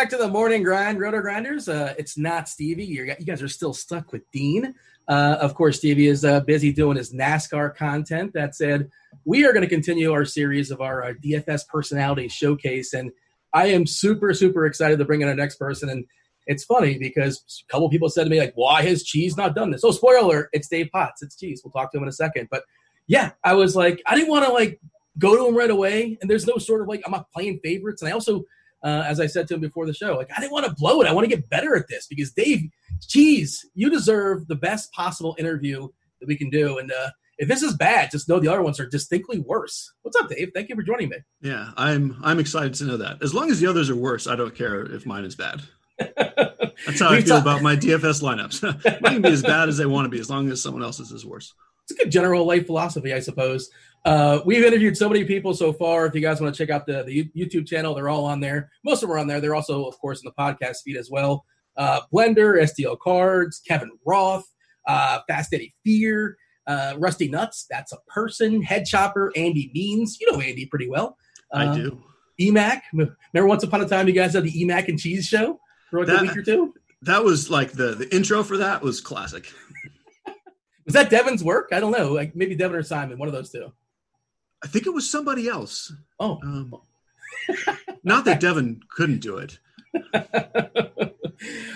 Back to the morning grind, Roto Grinders. Uh, it's not Stevie. You're, you guys are still stuck with Dean. Uh, of course, Stevie is uh, busy doing his NASCAR content. That said, we are going to continue our series of our uh, DFS personality showcase, and I am super, super excited to bring in our next person. And it's funny because a couple people said to me like, "Why has Cheese not done this?" Oh, spoiler! It's Dave Potts. It's Cheese. We'll talk to him in a second. But yeah, I was like, I didn't want to like go to him right away, and there's no sort of like I'm not playing favorites, and I also. Uh, as I said to him before the show, like I didn't want to blow it. I want to get better at this because Dave, geez, you deserve the best possible interview that we can do. And uh, if this is bad, just know the other ones are distinctly worse. What's up, Dave? Thank you for joining me. Yeah, I'm I'm excited to know that. As long as the others are worse, I don't care if mine is bad. That's how I feel about my DFS lineups. Mine can be as bad as they want to be, as long as someone else's is worse. It's a good general life philosophy, I suppose. Uh, we've interviewed so many people so far. If you guys want to check out the, the YouTube channel, they're all on there. Most of them are on there. They're also, of course, in the podcast feed as well. Uh, Blender, STL Cards, Kevin Roth, uh, Fast Eddie Fear, uh, Rusty Nuts. That's a person. Head Chopper, Andy Means. You know Andy pretty well. I uh, do. EMAC. Remember once upon a time you guys had the EMAC and Cheese show for like that, a week or two? That was like the the intro for that was classic. was that Devin's work? I don't know. Like maybe Devin or Simon, one of those two. I think it was somebody else. Oh, um, not that Devin couldn't do it.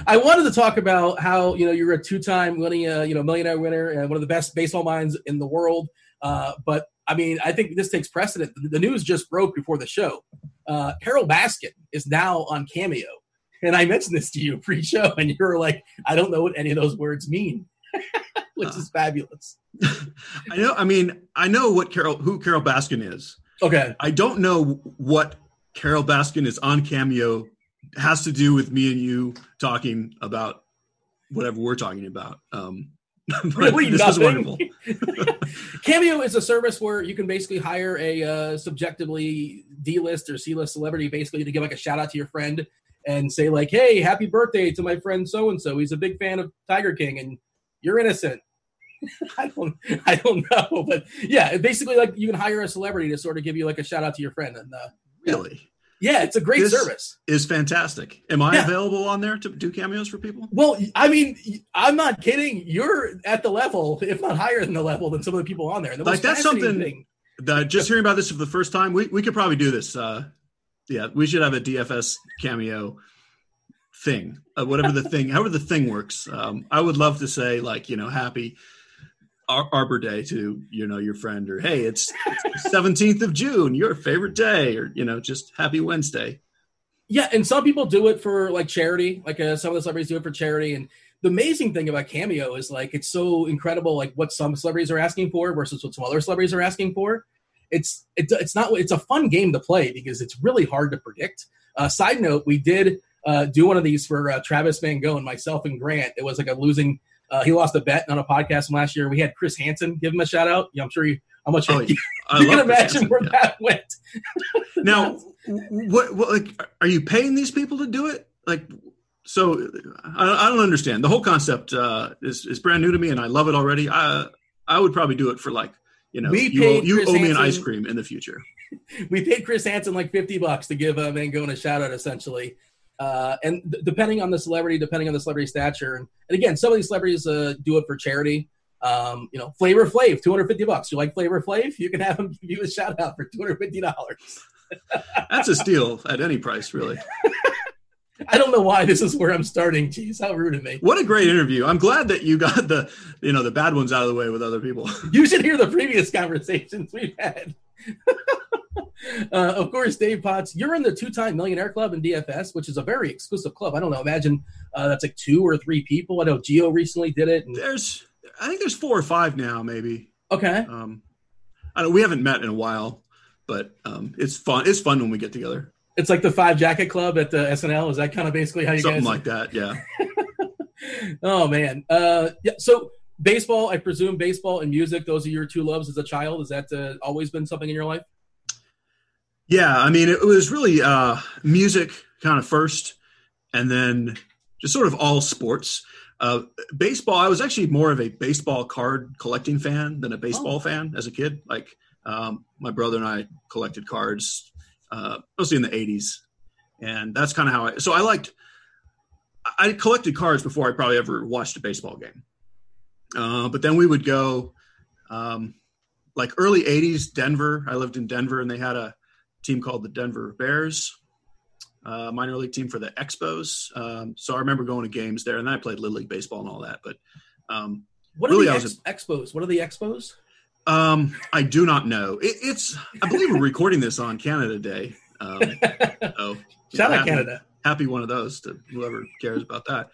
I wanted to talk about how you know you're a two-time winning, uh, you know, millionaire winner and one of the best baseball minds in the world. Uh, but I mean, I think this takes precedent. The news just broke before the show. Uh, Carole Baskin is now on Cameo, and I mentioned this to you pre-show, and you were like, "I don't know what any of those words mean," which is fabulous. I know. I mean, I know what Carole, who Carole Baskin is. Okay. I don't know what Carole Baskin is on Cameo has to do with me and you talking about whatever we're talking about. Um, really this nothing. is wonderful. Cameo is a service where you can basically hire a uh, subjectively D-list or C-list celebrity, basically to give like a shout out to your friend and say like, "Hey, happy birthday to my friend so and so. He's a big fan of Tiger King, and you're innocent." I don't, I don't know, but yeah, basically like you can hire a celebrity to sort of give you like a shout out to your friend, and uh, really, yeah, it's a great this service. Is fantastic. Am I yeah. available on there to do cameos for people? Well, I mean, I'm not kidding. You're at the level, if not higher than the level, than some of the people on there. The like that's something. Thing, that just hearing about this for the first time, we we could probably do this. Uh, yeah, we should have a DFS cameo thing, uh, whatever the thing, however the thing works. Um, I would love to say like you know happy Ar- Arbor Day to you know your friend, or hey, it's seventeenth of June, your favorite day, or you know just Happy Wednesday. Yeah, and some people do it for like charity. Like uh, some of the celebrities do it for charity. And the amazing thing about Cameo is like it's so incredible, like what some celebrities are asking for versus what some other celebrities are asking for. It's it's it's not it's a fun game to play because it's really hard to predict. Uh, side note: We did uh, do one of these for uh, Travis Van Gogh and myself and Grant. It was like a losing uh, he lost a bet on a podcast from last year. We had Chris Hansen give him a shout out. Yeah, I'm sure you. I'm much oh, you, you can imagine where yeah. that went. now, what, what, like, are you paying these people to do it? Like, so I, I don't understand. The whole concept uh, is is brand new to me, and I love it already. I I would probably do it for like you know, we you, owe, you owe me an ice cream in the future. we paid Chris Hansen like 50 bucks to give uh, Van Gogh a shout out, essentially. Uh, and depending on the celebrity, depending on the celebrity stature, and, and again, some of these celebrities uh, do it for charity. Um, you know, Flavor Flav, two hundred fifty bucks. You like Flavor Flav? You can have him give you a shout out for two hundred fifty dollars. That's a steal at any price, really. I don't know why this is where I'm starting. Jeez, how rude of me. What a great interview. I'm glad that you got the, you know, the bad ones out of the way with other people. You should hear the previous conversations we've had. uh, of course, Dave Potts, you're in the two-time Millionaire Club in DFS, which is a very exclusive club. I don't know. Imagine uh, that's like two or three people. I know Geo recently did it. And... There's, I think there's four or five now, maybe. Okay. Um, I don't. We haven't met in a while, but um, it's fun. It's fun when we get together. It's like the Five Jacket Club at the SNL. Is that kind of basically how you Something guys? Something like that. Yeah. oh man. Uh, yeah. So baseball, I presume baseball and music. Those are your two loves as a child. Has that uh, always been something in your life? Yeah, I mean, it was really uh, music kind of first, and then just sort of all sports. Uh, baseball, I was actually more of a baseball card collecting fan than a baseball oh. fan as a kid. Like um, my brother and I collected cards, uh, mostly in the '80s, and that's kind of how I. So I liked. I collected cards before I probably ever watched a baseball game. Uh, but then we would go, um, like early '80s Denver. I lived in Denver, and they had a team called the Denver Bears, uh, minor league team for the Expos. Um, so I remember going to games there, and then I played little league baseball and all that. But um, what are really, the ex- Expos? What are the Expos? Um, I do not know. It, it's I believe we're recording this on Canada Day. Um, so shout out Canada. Happy one of those to whoever cares about that.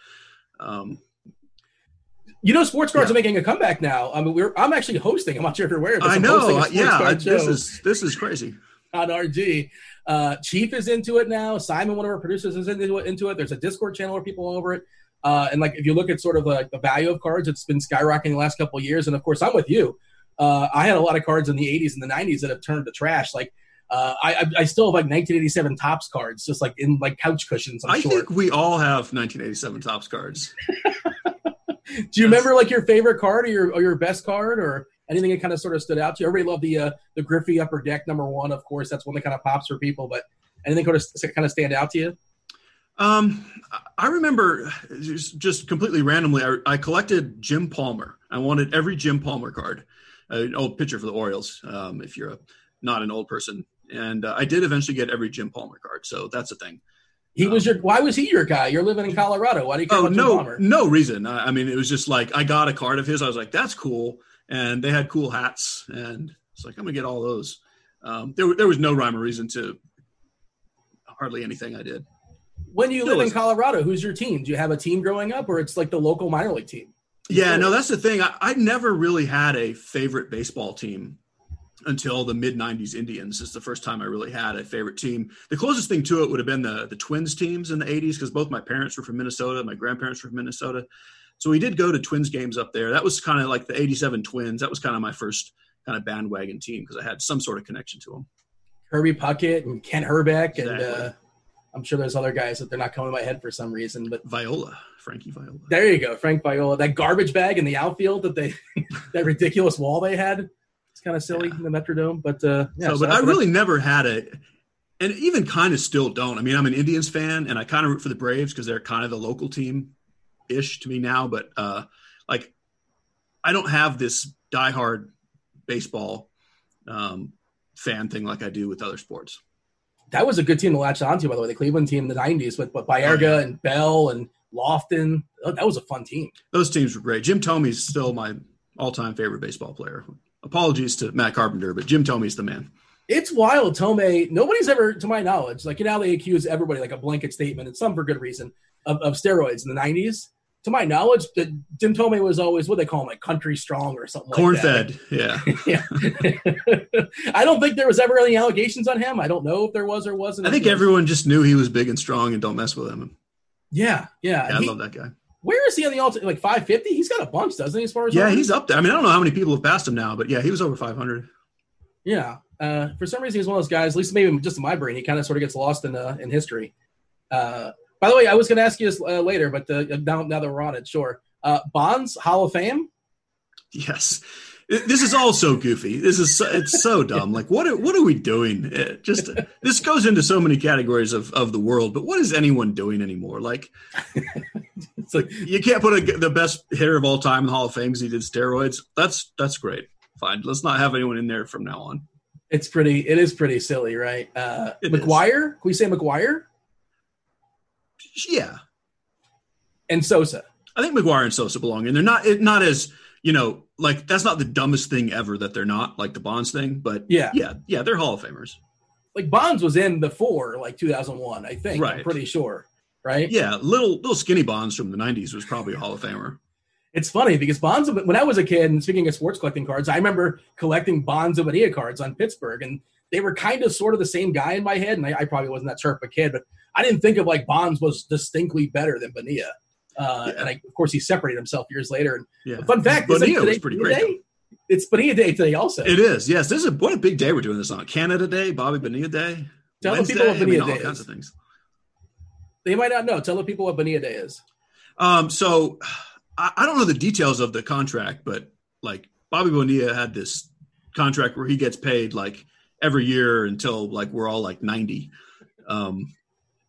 You know, sports cards yeah. are making a comeback now. I mean, we're I'm actually hosting. I'm not sure if you're aware of this. I know. yeah, this is this is crazy. On RG, uh, Chief is into it now. Simon, one of our producers, is into it. Into it. There's a Discord channel where people are over it. Uh, and like, if you look at sort of like the value of cards, it's been skyrocketing the last couple of years. And of course, I'm with you. Uh, I had a lot of cards in the 80s and the 90s that have turned to trash. Like uh, I, I still have like 1987 Topps cards, just like in like couch cushions. I'm i sure. think we all have 1987 Topps cards. Do you remember like your favorite card or your or your best card or anything that kind of sort of stood out to you? Everybody loved the uh, the Griffey Upper Deck number one, of course. That's one that kind of pops for people. But anything kind of kind of stand out to you? Um, I remember just, completely randomly, I, I, collected Jim Palmer. I wanted every Jim Palmer card, an old pitcher for the Orioles. Um, if you're a, not an old person, and uh, I did eventually get every Jim Palmer card, so that's a thing. He was your. Why was he your guy? You're living in Colorado. Why do you? Come? Oh no, no reason. I, I mean, it was just like I got a card of his. I was like, that's cool, and they had cool hats, and it's like I'm gonna get all those. Um, there, there was no rhyme or reason to hardly anything I did. When you live in Colorado, who's your team? Do you have a team growing up, or it's like the local minor league team? Yeah, no, that's the thing. I, I never really had a favorite baseball team until the mid 90s Indians is the first time I really had a favorite team. The closest thing to it would have been the the Twins teams in the 80s because both my parents were from Minnesota, my grandparents were from Minnesota. So we did go to Twins games up there. That was kind of like the 87 Twins. That was kind of my first kind of bandwagon team because I had some sort of connection to them. Kirby Puckett and Kent Hrbek exactly. and uh, I'm sure there's other guys that they're not coming to my head for some reason, but Viola, Frankie Viola. There you go, Frank Viola. That garbage bag in the outfield that they, that ridiculous wall they had. It's kind of silly yeah. in the Metrodome, but uh, yeah. So, so but I really never had it, and even kind of still don't. I mean, I'm an Indians fan, and I kind of root for the Braves because they're kind of the local team ish to me now. But uh, like, I don't have this diehard baseball um, fan thing like I do with other sports. That was a good team to latch onto, by the way. The Cleveland team in the '90s with, with Baerga oh, yeah. and Bell and Lofton. That was a fun team. Those teams were great. Jim Thome's still my all-time favorite baseball player apologies to Matt Carpenter, but Jim Thome's the man. It's wild, Thome. Nobody's ever, to my knowledge, like you know, they accuse everybody like a blanket statement, and some for good reason, of, of steroids in the '90s. To my knowledge, that Jim Thome was always what they call him, like country strong or something. Corn like fed, yeah. yeah. I don't think there was ever any allegations on him. I don't know if there was or wasn't. I think everyone just knew he was big and strong, and don't mess with him. Yeah, yeah. yeah I he, love that guy. Where is he on the ultimate? Like 550? He's got a bunch, doesn't he? As far as yeah, he's up there. I mean, I don't know how many people have passed him now, but yeah, he was over 500. Yeah. Uh, for some reason, he's one of those guys. At least maybe just in my brain, he kind of sort of gets lost in uh, in history. Uh, by the way, I was going to ask you this uh, later, but uh, now now that we're on it, sure. Uh, Bonds Hall of Fame. Yes this is all so goofy. This is so, it's so dumb. Like what are, what are we doing? It just this goes into so many categories of of the world. But what is anyone doing anymore? Like it's like you can't put a, the best hitter of all time in the Hall of Fame because he did steroids. That's that's great. Fine. Let's not have anyone in there from now on. It's pretty. It is pretty silly, right? Uh, McGwire. Can we say McGwire? Yeah. And Sosa. I think McGwire and Sosa belong in. They're not not as you know, like that's not the dumbest thing ever that they're not like the Bonds thing, but yeah, yeah, yeah, they're Hall of Famers. Like Bonds was in before like 2001, I think. Right. I'm pretty sure. Right. Yeah, little little skinny Bonds from the 90s was probably a Hall of Famer. It's funny because Bonds, when I was a kid, and speaking of sports collecting cards, I remember collecting Bonds and Bonilla cards on Pittsburgh, and they were kind of sort of the same guy in my head. And I, I probably wasn't that sharp a kid, but I didn't think of like Bonds was distinctly better than Bonilla. Uh, yeah. And I, of course, he separated himself years later. And yeah. fun fact, Bonilla was pretty great. Day? It's Bonilla Day today, also. It is. Yes, this is a, what a big day we're doing this on. Canada Day, Bobby Bonilla Day. Tell Wednesday, the people what Bonilla I mean, Day all kinds is. of things. They might not know. Tell the people what Bonilla Day is. Um, so I, I don't know the details of the contract, but like Bobby Bonilla had this contract where he gets paid like every year until like we're all like 90. Um,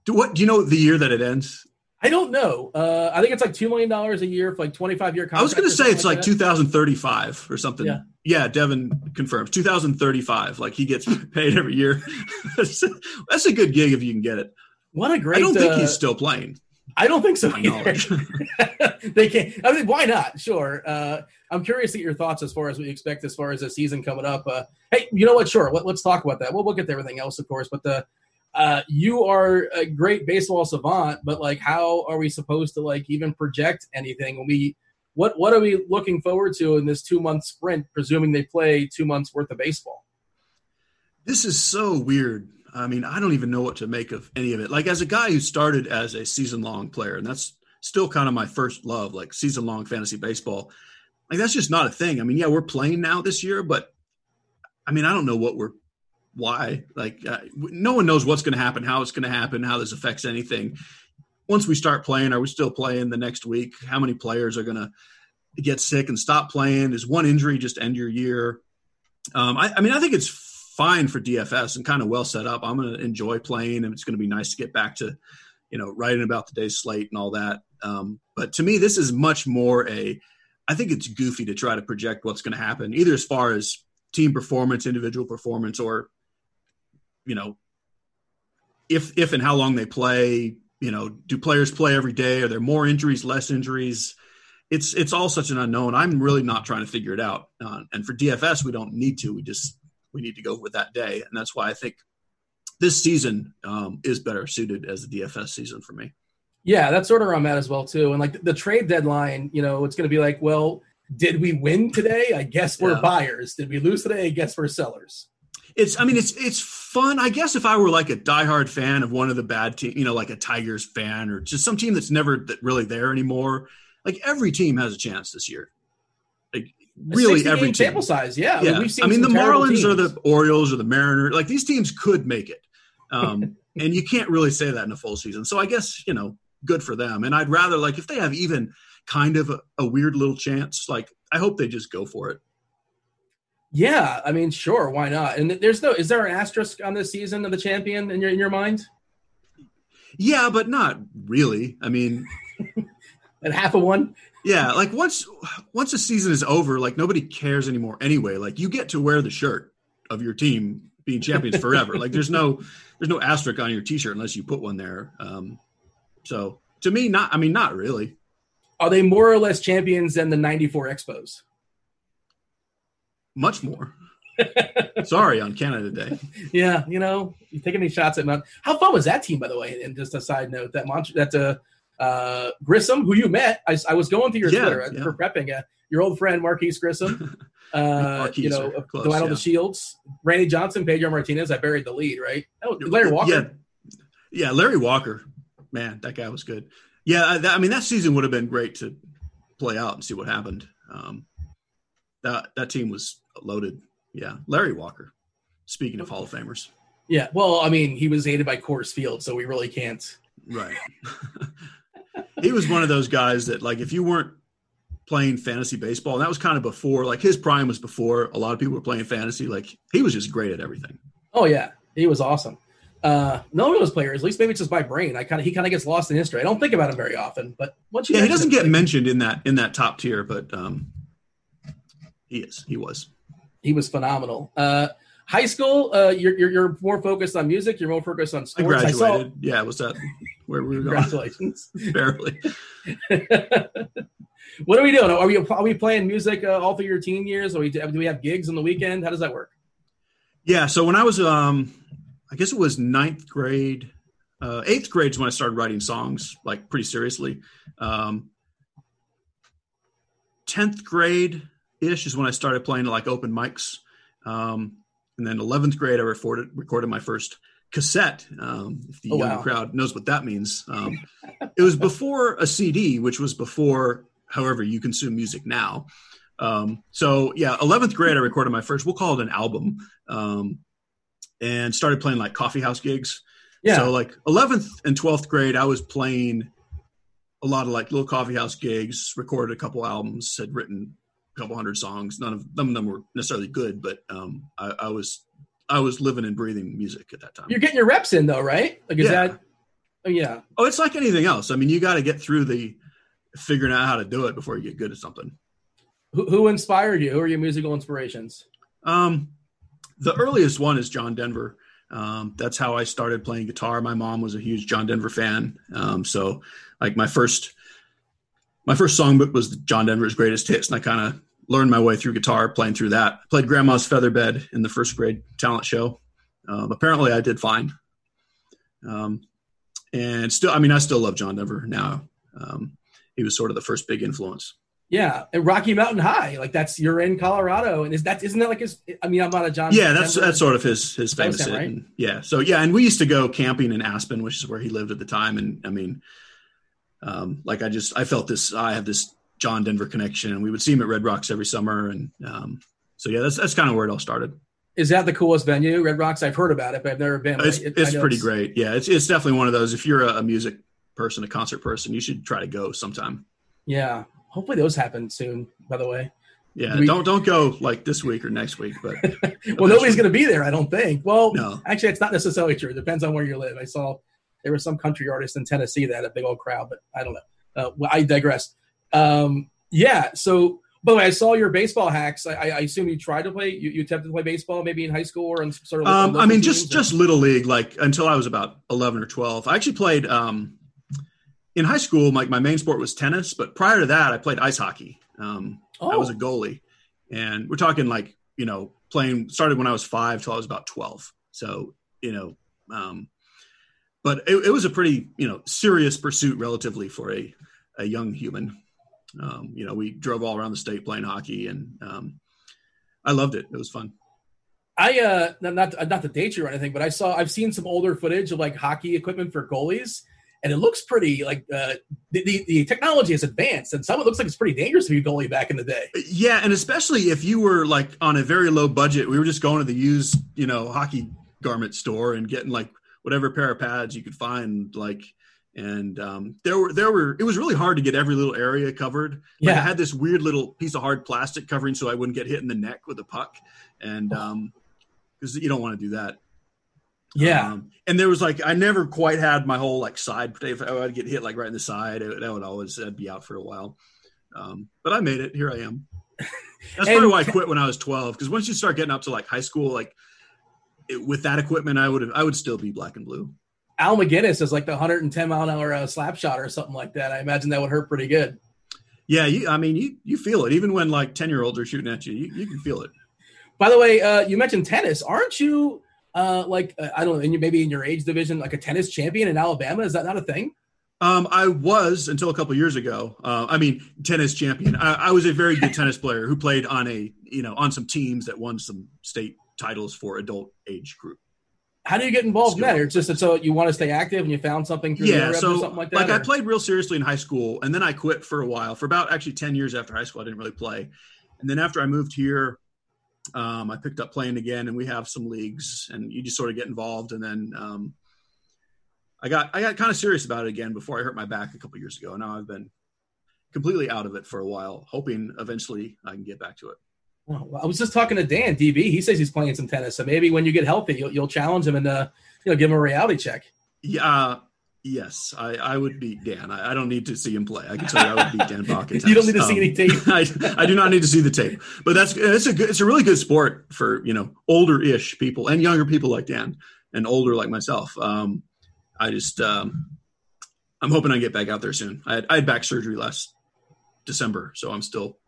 Do what? Do you know the year that it ends? I don't know. Uh, I think it's like two million dollars a year for like twenty five year contract. I was going to say it's like, like 2035 or something. Yeah. yeah, Devin confirms 2035. Like he gets paid every year. That's a good gig if you can get it. What a great! I don't think uh, he's still playing. I don't think so. They can't. I mean, why not? Sure. Uh, I'm curious to get your thoughts as far as what you expect as far as the season coming up. Uh, hey, you know what? Sure. Let, us talk about that. We'll, we'll get to everything else, of course. But the uh, you are a great baseball savant, but like, how are we supposed to like even project anything we? What what are we looking forward to in this two month sprint? Presuming they play two months worth of baseball. This is so weird. I mean, I don't even know what to make of any of it. Like, as a guy who started as a season long player, and that's still kind of my first love, like season long fantasy baseball, like, that's just not a thing. I mean, yeah, we're playing now this year, but I mean, I don't know what we're, why. Like, uh, no one knows what's going to happen, how it's going to happen, how this affects anything. Once we start playing, are we still playing the next week? How many players are going to get sick and stop playing? Is one injury just end your year? Um, I, I mean, I think it's fine for DFS and kind of well set up. I'm going to enjoy playing, and it's going to be nice to get back to, you know, writing about the day's slate and all that. Um, but to me, this is much more a. I think it's goofy to try to project what's going to happen, either as far as team performance, individual performance, or, you know, if if and how long they play. You know, do players play every day? Are there more injuries, less injuries? It's it's all such an unknown. I'm really not trying to figure it out. Uh, and for DFS, we don't need to. We just we need to go with that day, and that's why I think this season um, is better suited as a DFS season for me. Yeah, that's sort of where I'm at as well too. And like the, the trade deadline, you know, it's going to be like, well, did we win today? I guess we're Yeah. buyers. Did we lose today? I guess we're sellers. It's I mean it's it's fun. I guess if I were like a diehard fan of one of the bad team, you know, like a Tigers fan or just some team that's never that really there anymore. Like every team has a chance this year. Like really every team. sample size. Yeah, I mean, we've seen I mean the Marlins or the Orioles or the Mariners. Like these teams could make it. Um, and you can't really say that in a full season. So I guess, you know, good for them. And I'd rather like if they have even kind of a, a weird little chance, like I hope they just go for it. Yeah, I mean, sure, why not? And there's no, is there an asterisk on this season of the champion in your in your mind? Yeah, but not really. I mean, At half of one? yeah, like once once the season is over, like nobody cares anymore anyway. Like you get to wear the shirt of your team being champions forever. like there's no there's no asterisk on your t-shirt unless you put one there. Um so to me not I mean not really. Are they more or less champions than the '94 Expos? Much more. Sorry on Canada Day. Yeah, you know, you take any shots at Mount. How fun was that team, by the way? And just a side note, that Mont- that uh, uh, Grissom, who you met, I, I was going through your Yeah, Twitter uh, yeah. for prepping. Uh, your old friend Marquis Grissom, uh, Marquis, you know, or close, Dwight yeah. the Shields, Randy Johnson, Pedro Martinez. I buried the lead, right? Oh, Larry Walker. Yeah. Yeah, Larry Walker. Man, that guy was good. Yeah, I- that, I mean that season would have been great to play out and see what happened. Um that that team was loaded. Yeah, Larry Walker. Speaking of Hall of Famers. Yeah, well, I mean, he was aided by Coors Field, so we really can't. Right. he was one of those guys that like if you weren't playing fantasy baseball, and that was kind of before like his prime was before a lot of people were playing fantasy, like he was just great at everything. Oh yeah, he was awesome. Uh, none of those players, at least maybe it's just my brain. I kind of he kind of gets lost in history. I don't think about him very often, but once you Yeah, he doesn't get like, mentioned in that in that top tier, but um he is. He was. he was phenomenal. Uh, high school, uh, you're, you're you're more focused on music. You're more focused on I sports. I, saw. graduated. yeah, was that where we were going? Congratulations. Barely. what are we doing? Are we are we playing music uh, all through your teen years? Or we, do we have gigs on the weekend? How does that work? Yeah. So when I was, um, I guess it was ninth grade, uh, eighth grade is when I started writing songs like pretty seriously. Um, tenth grade ish is when I started playing like open mics. Um, and then eleventh grade, I recorded recorded my first cassette. Um, if the Oh, younger wow. crowd knows what that means, um, it was before a CD, which was before, however, you consume music now. Um, so yeah, eleventh grade, I recorded my first. We'll call it an album, um, and started playing like coffee house gigs. Yeah. So like eleventh and twelfth grade, I was playing a lot of like little coffee house gigs. Recorded a couple albums. Had written couple hundred songs. None of none of them were necessarily good, but um, I, I was I was living and breathing music at that time. You're getting your reps in though, right? Like is Yeah. that Oh, yeah. Oh, it's like anything else. I mean, you got to get through the figuring out how to do it before you get good at something. Who, who inspired you? Who are your musical inspirations? Um, the earliest one is John Denver. Um, that's how I started playing guitar. My mom was a huge John Denver fan. Um, so like my first, my first songbook was John Denver's greatest hits. And I kind of learned my way through guitar playing through that. Played grandma's featherbed in the first grade talent show. Um, apparently I did fine. Um, and still, I mean, I still love John Denver now. Um, he was sort of the first big influence. Yeah, and Rocky Mountain High, like that's you're in Colorado, and is that isn't that like his? I mean, I'm not a John. Yeah, that's Denver. that's sort of his his famous him, right? And, yeah, so yeah, and we used to go camping in Aspen, which is where he lived at the time, and I mean, um, like I just I felt this I have this John Denver connection, and we would see him at Red Rocks every summer, and um, so yeah, that's that's kind of where it all started. Is that the coolest venue, Red Rocks? I've heard about it, but I've never been. It's, It- it's pretty great. Yeah, it's it's definitely one of those. If you're a, a music person, a concert person, you should try to go sometime. Yeah, hopefully those happen soon. By the way, Yeah, We- don't don't go like this week or next week, but well, nobody's going to be there, I don't think. Well, no. actually, it's not necessarily true. It depends on where you live. I saw there was some country artist in Tennessee that had a big old crowd, but I don't know. Uh, well, I digress. Um, yeah. So, by the way, I saw your baseball hacks. I, I assume you tried to play. You, you attempted to play baseball, maybe in high school or in sort of. Um, I mean, just or- just little league, like until I was about eleven or twelve. I actually played um, in high school. Like my main sport was tennis, but prior to that, I played ice hockey. Um, I was a Oh. goalie, and we're talking like you know playing started when I was five till I was about twelve. So you know, um, but it, it was a pretty you know serious pursuit relatively for a a young human. Um, you know, we drove all around the state playing hockey, and um, I loved it. It was fun. I uh not not to date you or anything, but I saw I've seen some older footage of like hockey equipment for goalies, and it looks pretty like uh, the, the the technology has advanced, and some of it looks like it's pretty dangerous to be a goalie back in the day. Yeah, and especially if you were like on a very low budget, we were just going to the used, you know, hockey garment store and getting like whatever pair of pads you could find, like, and um, there were there were it was really hard to get every little area covered. Like, I had this weird little piece of hard plastic covering so I wouldn't get hit in the neck with a puck, and um, because you don't want to do that. yeah. Um, and there was like I never quite had my whole like side. If I would get hit like right in the side, that would always I'd be out for a while. Um, but I made it. Here I am. That's And- of why I quit when I was twelve. Because once you start getting up to like high school, like it, with that equipment, I would have I would still be black and blue. Al MacInnis is like the 110 mile an hour uh, slap shot or something like that. I imagine that would hurt pretty good. Yeah, you, I mean you you feel it even when like ten year olds are shooting at you. You, you can feel it. By the way, uh, you mentioned tennis. Aren't you uh, like uh, I don't know, in your, maybe in your age division, like a tennis champion in Alabama? Is that not a thing? Um, I was until a couple years ago. Uh, I mean, tennis champion. I, I was a very good tennis player who played on a you know on some teams that won some state titles for adult age group. How do you get involved in that? It's just that so you want to stay active and you found something through Yeah, so or something like that? Like or- I played real seriously in high school, and then I quit for a while. For about actually ten years after high school, I didn't really play, and then after I moved here, um, I picked up playing again, and we have some leagues, and you just sort of get involved, and then um, I got I got kind of serious about it again before I hurt my back a couple years ago. Now I've been completely out of it for a while, hoping eventually I can get back to it. Oh, I was just talking to Dan DB. He says he's playing some tennis, so maybe when you get healthy, you'll, you'll challenge him and uh, you know give him a reality check. Yeah. uh, Yes, I, I would beat Dan. I, I don't need to see him play. I can tell you, I would beat Dan in You don't need to see Um, any tape. I, I do not need to see the tape, but that's it's a good, it's a really good sport for you know older ish people and younger people like Dan and older like myself. Um, I just um, I'm hoping I get back out there soon. I had, I had back surgery last December, so I'm still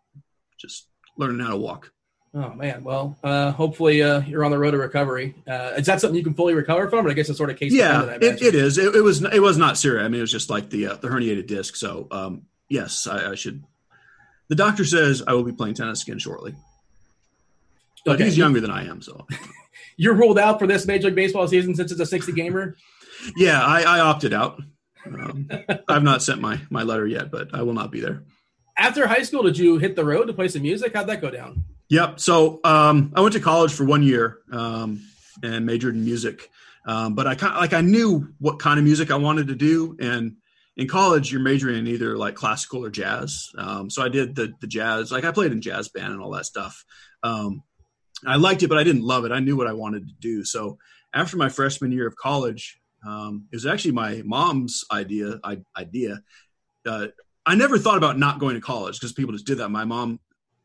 just learning how to walk. Oh man, well, uh, hopefully uh, you're on the road to recovery. Uh, is that something you can fully recover from? But I guess it's sort of case Yeah, it, it is. It, it was it was not serious. I mean, it was just like the uh, the herniated disc. So um, yes, I, I should. The doctor says I will be playing tennis again shortly, but Okay. he's younger than I am, so. You're ruled out for this Major League Baseball season since it's a 60 gamer. Yeah, I, I opted out. Um, I've not sent my my letter yet, but I will not be there. After high school, did you hit the road to play some music? How'd that go down? Yep. So um, I went to college for one year um, and majored in music, um, but I kind like I knew what kind of music I wanted to do, and in college you're majoring in either like classical or jazz. Um, so I did the the jazz. Like I played in jazz band and all that stuff. Um, I liked it, but I didn't love it. I knew what I wanted to do. So after my freshman year of college, Um, it was actually my mom's idea. I, idea. Uh, I never thought about not going to college because people just did that. My mom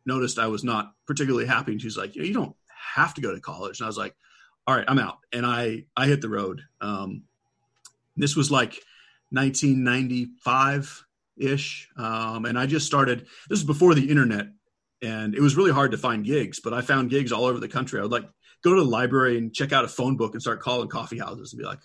noticed I was not particularly happy, and she's like, "You, don't have to go to college." And I was like, "All right, I'm out." And I I hit the road. Um, this was like 1995 ish, um, and I just started. This was before the internet, and it was really hard to find gigs. But I found gigs all over the country. I would like go to the library and check out a phone book and start calling coffee houses and be like,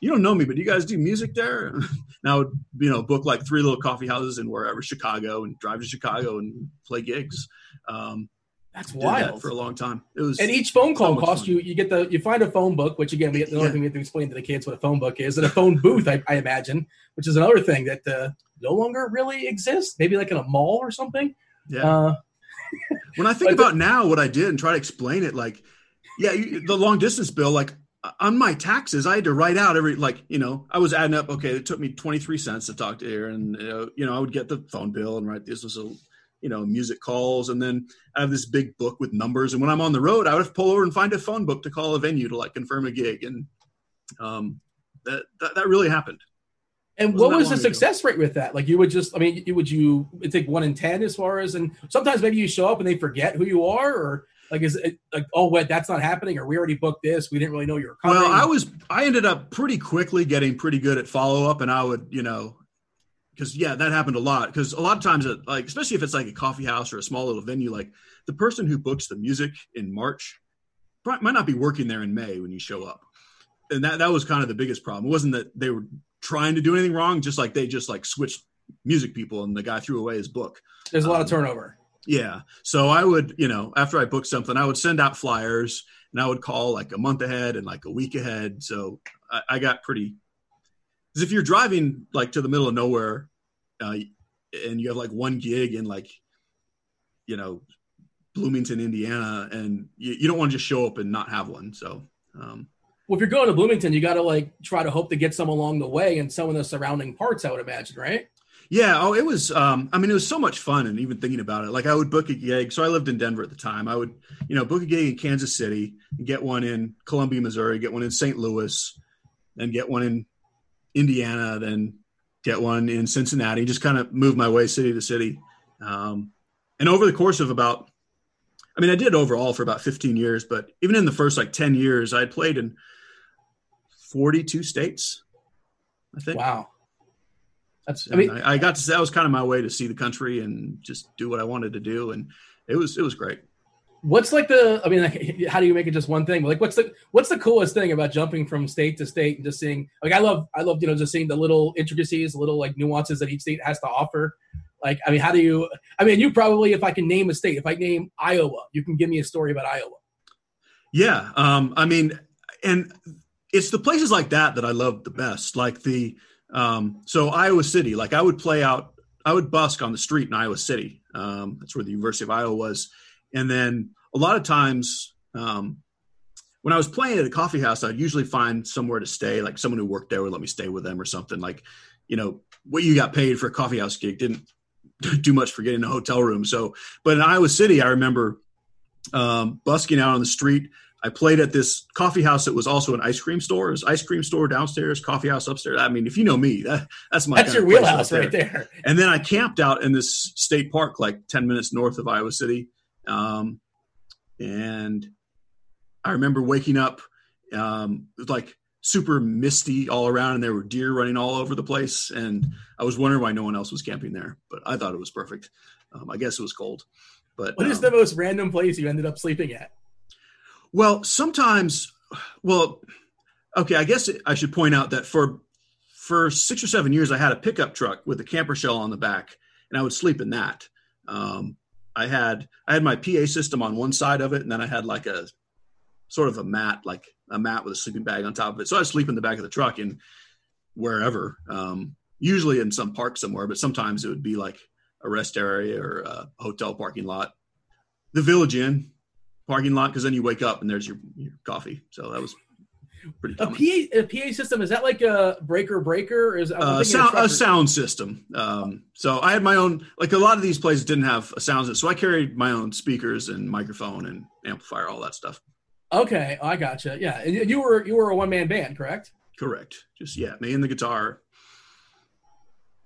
you don't know me, but you guys do music there? now, I would, you know, book like three little coffee houses in wherever Chicago and drive to Chicago and play gigs. Um, That's wild that for a long time. It was, and each phone call so costs fun. you. You get the you find a phone book, which again, we, the only Yeah. thing we have to explain to the kids what a phone book is, and a phone booth, I, I imagine, which is another thing that uh, no longer really exists. Maybe like in a mall or something. yeah. Uh, when I think about now what I did and try to explain it, like, yeah, you, the long distance bill, like on my taxes, I had to write out every, like, you know, I was adding up, okay, it took me 23 cents to talk to. And, uh, you know, I would get the phone bill and write this was a, you know, music calls. And then I have this big book with numbers. And when I'm on the road, I would have to pull over and find a phone book to call a venue to like confirm a gig. And um, that, that, that really happened. and what was the long ago. success rate with that? Like you would just, I mean, you, would you take one in ten as far as, and sometimes maybe you show up and they forget who you are, or like is it like, oh, wait, that's not happening, or we already booked this, we didn't really know you were coming. Well, I was I ended up pretty quickly getting pretty good at follow up, and I would you know because yeah, that happened a lot. Because a lot of times, it, like especially if it's like a coffee house or a small little venue, like the person who books the music in March might not be working there in May when you show up, and that that was kind of the biggest problem. It wasn't that they were trying to do anything wrong, just like they just like switched music people, and the guy threw away his book. There's a lot of um, turnover. Yeah. So I would, you know, after I booked something, I would send out flyers and I would call like a month ahead and like a week ahead. So I, I got pretty. Because if you're driving like to the middle of nowhere, uh, and you have like one gig in like, you know, Bloomington, Indiana, and you, you don't want to just show up and not have one. So, um, Well, if you're going to Bloomington, you got to like try to hope to get some along the way and some of the surrounding parts. I would imagine, right? Yeah. Oh, it was. Um, I mean, it was so much fun, and even thinking about it, like I would book a gig. So I lived in Denver at the time. I would, you know, book a gig in Kansas City, get one in Columbia, Missouri, get one in St. Louis, then get one in Indiana, then get one in Cincinnati. Just kind of move my way city to city. Um, and over the course of about, I mean, I did overall for about 15 years, but even in the first like 10 years, I had played in 42 states. I think. Wow. That's. I mean, I, I got to say that was kind of my way to see the country and just do what I wanted to do, and it was it was great. what's like the? I mean, like, how do you make it just one thing? Like, what's the what's the coolest thing about jumping from state to state and just seeing? Like, I love I love you know just seeing the little intricacies, the little like nuances that each state has to offer. Like, I mean, how do you? I mean, you probably, if I can name a state, if I name Iowa, you can give me a story about Iowa. Yeah, um, I mean, and it's the places like that that I love the best. Like the um, so Iowa City, like I would play out, I would busk on the street in Iowa City. Um, that's where the University of Iowa was, and then a lot of times. Um, when I was playing at a coffee house, I'd usually find somewhere to stay, like someone who worked there would let me stay with them or something. Like, you know, what you got paid for a coffee house gig didn't do much for getting a hotel room. So, but in Iowa City, I remember um, busking out on the street. I played at this coffee house that was also an ice cream store. It was ice cream store downstairs, coffee house upstairs. I mean, if you know me, that, that's my That's kind your of place wheelhouse right there. and then I camped out in this state park, like 10 minutes north of Iowa City. Um, and I remember waking up, um, it was like super misty all around, and there were deer running all over the place. And I was wondering why no one else was camping there, but I thought it was perfect. Um, I guess it was cold. But What is um, the most random place you ended up sleeping at? Well, sometimes, well, okay, I guess I should point out that for for six or seven years, I had a pickup truck with a camper shell on the back, and I would sleep in that. Um, I had I had my PA system on one side of it, and then I had like a sort of a mat, like a mat with a sleeping bag on top of it. So I sleep in the back of the truck and wherever, um, usually in some park somewhere, but sometimes it would be like a rest area or a hotel parking lot, the Village Inn parking lot, because then you wake up and there's your, your coffee. So that was pretty A. PA, a PA system is that like a breaker breaker? Or is uh, sound, a sound system. Um, so I had my own, like a lot of these places didn't have a sound system. So I carried my own speakers and microphone and amplifier, all that stuff. Okay, I gotcha. Yeah, and you were you were a one man band, correct? Correct. Just yeah, me and the guitar.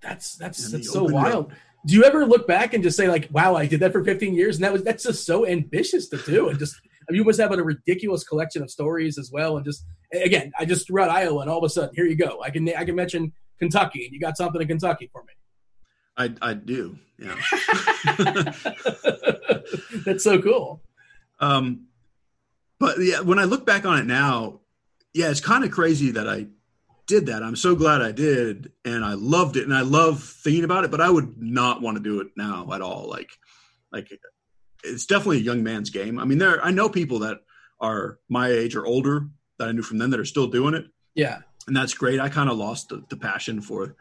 That's that's that's so wild. Do you ever look back and just say like, "Wow, I did that for 15 years," and that was that's just so ambitious to do, and just I mean, you must have a ridiculous collection of stories as well, and just again, I just threw out Iowa, and all of a sudden, here you go. I can I can mention Kentucky, and you got something in Kentucky for me. I I do. Yeah. that's so cool. Um, but yeah, when I look back on it now, yeah, it's kind of crazy that I did that. I'm so glad I did, and I loved it, and I love thinking about it. But I would not want to do it now at all. Like, like it's definitely a young man's game. I mean, there I know people that are my age or older that I knew from then that are still doing it, Yeah, and that's great. I kind of lost the, the passion for,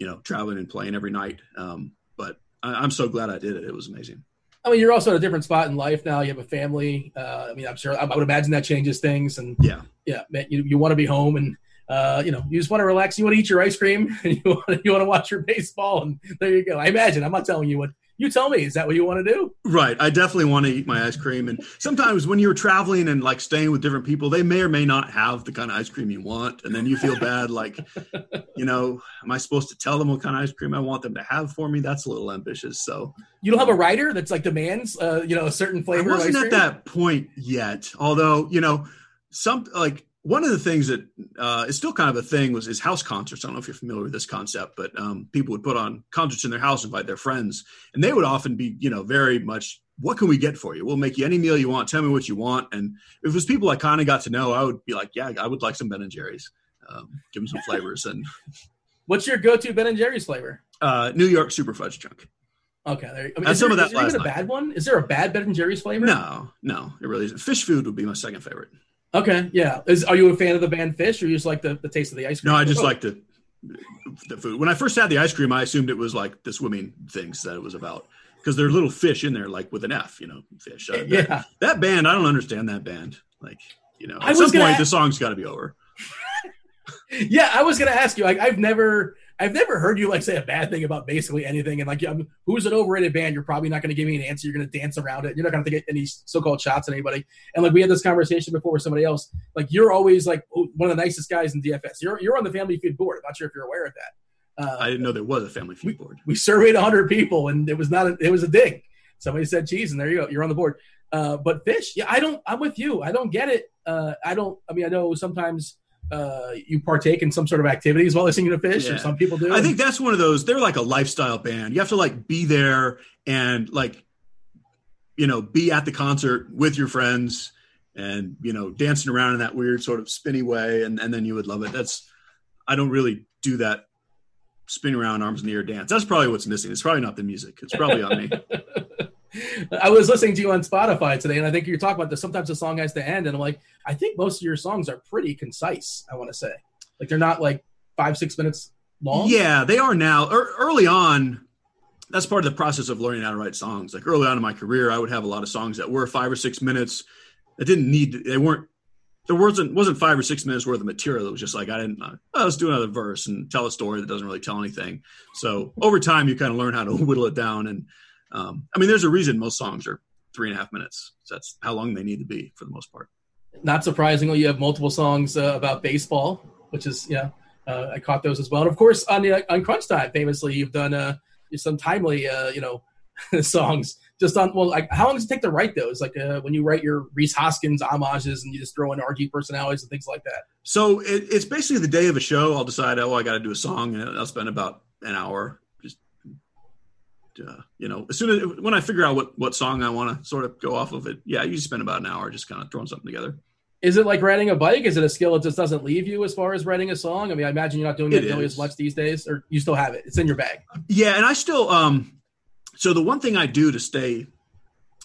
you know, traveling and playing every night. Um, but I, I'm so glad I did it. It was amazing. I mean, you're also at a different spot in life now. You have a family. Uh, I mean, I'm sure I would imagine that changes things, and Yeah. yeah, man, you you want to be home and. Uh, you know, you just want to relax. You want to eat your ice cream, and you want to, you want to watch your baseball, and there you go. I imagine. I'm not telling you what you tell me. Is that what you want to do? Right. I definitely want to eat my ice cream. And sometimes when you're traveling and like staying with different people, they may or may not have the kind of ice cream you want. And then you feel bad, like, you know, am I supposed to tell them what kind of ice cream I want them to have for me? That's a little ambitious. So You don't have a writer that's like demands, uh, you know, a certain I flavor. of wasn't at that point yet. Although, you know, some like one of the things that uh, is still kind of a thing was is house concerts. I don't know if you're familiar with this concept, but um, people would put on concerts in their house, invite their friends, and they would often be, you know, very much, what can we get for you? We'll make you any meal you want. Tell me what you want. And if it was people I kind of got to know, I would be like, yeah, I would like some Ben and Jerry's. Um, give them some flavors and What's your go-to Ben and Jerry's flavor? uh, New York Super Fudge Chunk. Okay, there. I mean, is some there, of that is there even a bad one? Is there a bad Ben and Jerry's flavor? No, no, it really isn't. Phish Food would be my second favorite. Okay, yeah. Is are you a fan of the band Phish, or you just like the, the taste of the ice cream? No, I just Oh, like the the food. When I first had the ice cream, I assumed it was like the swimming things that it was about because there are little fish in there, like with an F, you know, fish. Uh, that, Yeah, that band, I don't understand that band. Like, you know, at some point a- the song's got to be over. yeah. I was gonna ask you. Like, I've never, I've never heard you like say a bad thing about basically anything. And like, um, who's an overrated band? You're probably not gonna give me an answer. You're gonna dance around it. You're not gonna take any so-called shots at anybody. And like, we had this conversation before with somebody else. Like, you're always like one of the nicest guys in DFS. You're you're on the Family Feud board. I'm not sure if you're aware of that. Uh, I didn't know there was a family feud board. we surveyed 100 people and it was not a, it was a ding somebody said cheese and there you go you're on the board uh, but Phish yeah i don't i'm with you i don't get it uh, i don't i mean i know sometimes uh, you partake in some sort of activities while listening to Phish Yeah. or some people do I think that's one of those. They're like a lifestyle band. You have to like be there and like, you know, be at the concert with your friends and you know dancing around in that weird sort of spinny way, and and then you would love it. That's I don't really do that spin around arms in the air dance. That's probably what's missing. It's probably not the music. It's probably on me. I was listening to you on Spotify today, and I think you're talking about this. Sometimes the song has to end, and I'm like, I think most of your songs are pretty concise. I want to say, like they're not like five, six minutes long. Yeah, they are now. Er, early on, that's part of the process of learning how to write songs. Like early on in my career, I would have a lot of songs that were five or six minutes. That didn't need. They weren't. There wasn't wasn't five or six minutes worth of material. It was just like I didn't. Uh, oh, let's do another verse and tell a story that doesn't really tell anything. So over time, you kind of learn how to whittle it down. And um, I mean, there's a reason most songs are three and a half minutes. That's how long they need to be for the most part. Not surprisingly, you have multiple songs uh, about baseball, which is yeah, uh, I caught those as well. And of course, on the on Crunch Time, famously, you've done uh, some timely uh, you know songs. Just on well, like how long does it take to write those? Like uh, when you write your Rhys Hoskins homages and you just throw in RG personalities and things like that. So it, it's basically the day of a show. I'll decide, oh, I got to do a song, and I'll spend about an hour uh, you know, as soon as when I figure out what what song I want to sort of go off of it. Yeah, you usually spend about an hour just kind of throwing something together. Is it like riding a bike? Is it a skill that just doesn't leave you as far as writing a song? I mean, I imagine you're not doing It it nearly as much these days, or you still have it. It's in your bag. Yeah, and I still um so the one thing I do to stay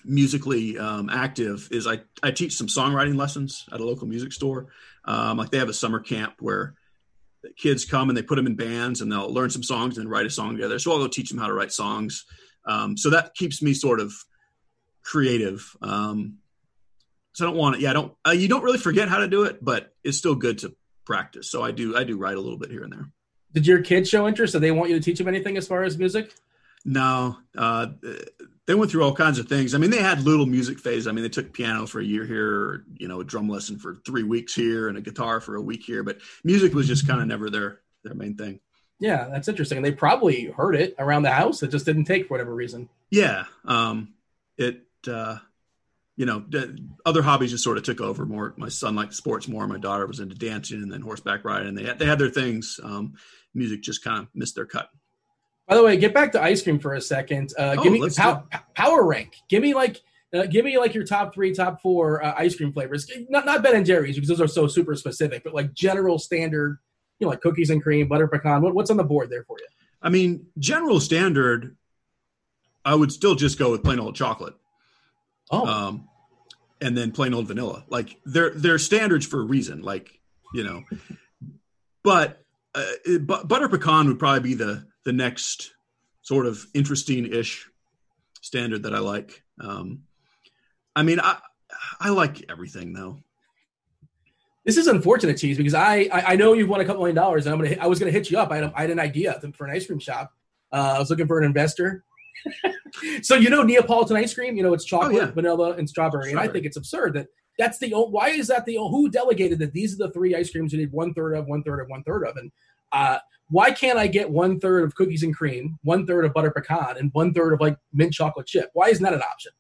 musically um, active is I I teach some songwriting lessons at a local music store. Um, like they have a summer camp where kids come and they put them in bands and they'll learn some songs and write a song together. So I'll go teach them how to write songs. Um, so that keeps me sort of creative. Um, so I don't want it. Yeah, I don't. Uh, you don't really forget how to do it, but it's still good to practice. So I do. I do write a little bit here and there. Did your kids show interest? Did they want you to teach them anything as far as music? No, uh, they went through all kinds of things. I mean, they had little music phases. I mean, they took piano for a year here, or, you know, a drum lesson for three weeks here, and a guitar for a week here. But music was just kind of never their their main thing. Yeah, that's interesting. And they probably heard it around the house. It just didn't take for whatever reason. Yeah, um, it. Uh, you know, other hobbies just sort of took over more. My son liked sports more. My daughter was into dancing and then horseback riding. And they had, they had their things. Um, music just kind of missed their cut. By the way, get back to ice cream for a second. Uh, oh, give me pow- power rank. Give me like uh, give me like your top three, top four uh, ice cream flavors. Not not Ben and Jerry's because those are so super specific, but like general standard, you know, like cookies and cream, butter pecan. What, what's on the board there for you? I mean, general standard. I would still just go with plain old chocolate. Oh. Um, and then plain old vanilla. Like they're they're standards for a reason. Like you know, but uh, butter pecan would probably be the the next sort of interesting ish standard that I like. Um, I mean, I I like everything though. This is unfortunate, cheese, because I, I, I know you've won a couple million dollars, and I'm gonna I was gonna hit you up. I had, a, I had an idea for an ice cream shop. Uh, I was looking for an investor. so you know Neapolitan ice cream, you know it's chocolate, oh, yeah. vanilla, and strawberry, strawberry, and I think it's absurd that that's the why is that the who delegated that these are the three ice creams you need one third of, one third of, one third of, and uh, why can't I get one third of cookies and cream, one third of butter pecan, and one third of like mint chocolate chip? Why isn't that an option?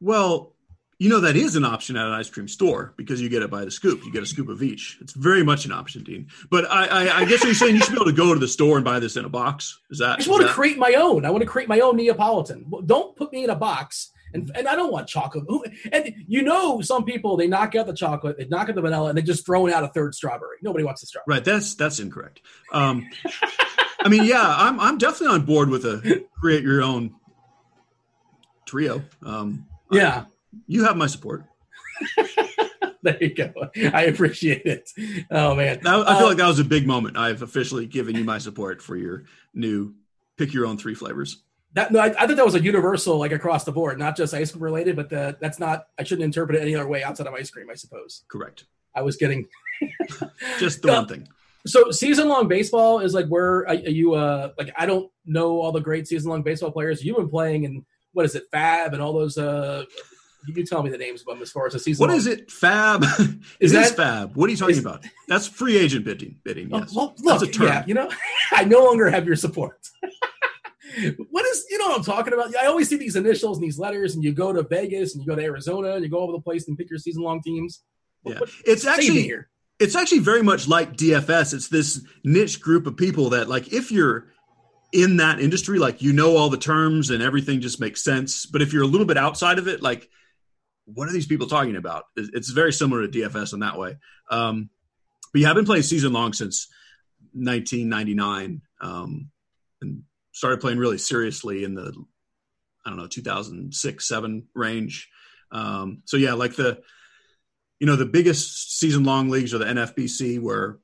Well, you know that is an option at an ice cream store because you get it by the scoop. You get a scoop of each. It's very much an option, Dean. But I, I, I guess you're saying you should be able to go to the store and buy this in a box. Is that? I just want that... to create my own. I want to create my own Neapolitan. Don't put me in a box. And, and I don't want chocolate. And you know, some people they knock out the chocolate, they knock out the vanilla, and they just throw out a third strawberry. Nobody wants the strawberry. Right. That's that's incorrect. Um, I mean, yeah, I'm I'm definitely on board with a create your own trio. Um, yeah, I, you have my support. there you go. I appreciate it. Oh man, that, I feel uh, like that was a big moment. I've officially given you my support for your new pick your own three flavors. That no, I, I thought that was a universal, like across the board, not just ice cream related. But the, that's not. I shouldn't interpret it any other way outside of ice cream. I suppose. Correct. I was getting just the uh, one thing. So season long baseball is like where are you? Uh, like I don't know all the great season long baseball players you've been playing, and what is it, Fab, and all those. Uh, you tell me the names of them as far as the season. What is it? Fab. is that Fab? What are you talking is, about? That's free agent bidding. Bidding. Yes. Well, look, That's a term. Yeah, you know, I no longer have your support. What is you know what I'm talking about? I always see these initials and these letters, and you go to Vegas and you go to Arizona and you go over the place and pick your season long teams. Yeah, what, it's actually it's actually very much like DFS. It's this niche group of people that like if you're in that industry, like you know all the terms and everything just makes sense. But if you're a little bit outside of it, like what are these people talking about? It's very similar to DFS in that way. Um, but yeah, I've been playing season long since 1999, um, and started playing really seriously in the I don't know 2006 seven range. Um, so yeah, like the you know the biggest season long leagues are the NFBC where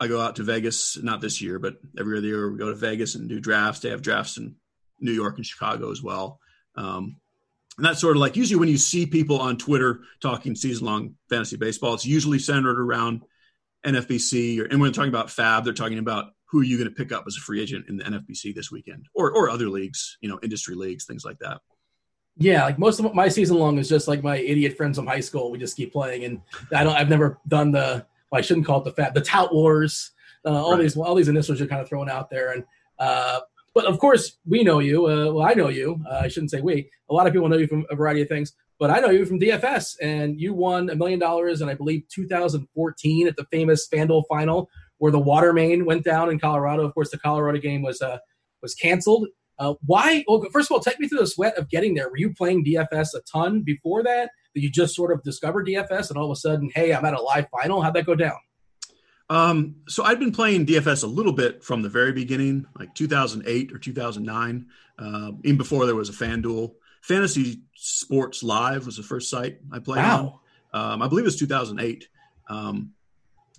I go out to Vegas, not this year, but every other year we go to Vegas and do drafts. They have drafts in New York and Chicago as well. Um, and that's sort of like usually when you see people on Twitter talking season long fantasy baseball, it's usually centered around NFBC. Or, and when they're talking about Fab, they're talking about who are you going to pick up as a free agent in the NFBC this weekend or, or other leagues, you know, industry leagues, things like that. Yeah, like most of my season long is just like my idiot friends from high school. We just keep playing, and I don't. I've never done the. Well, I shouldn't call it the fat. The tout wars. Uh, all right. these all these initials are kind of thrown out there, and uh, but of course we know you. Uh, well, I know you. Uh, I shouldn't say we. A lot of people know you from a variety of things, but I know you from DFS, and you won a million dollars in I believe 2014 at the famous FanDuel final where the water main went down in Colorado. Of course, the Colorado game was uh, was canceled uh, why? Well, first of all, take me through the sweat of getting there. Were you playing DFS a ton before that? That you just sort of discovered DFS, and all of a sudden, hey, I'm at a live final. How'd that go down? Um, so I'd been playing DFS a little bit from the very beginning, like 2008 or 2009, uh, even before there was a FanDuel. Fantasy Sports Live was the first site I played wow. on. Um, I believe it was 2008. Um,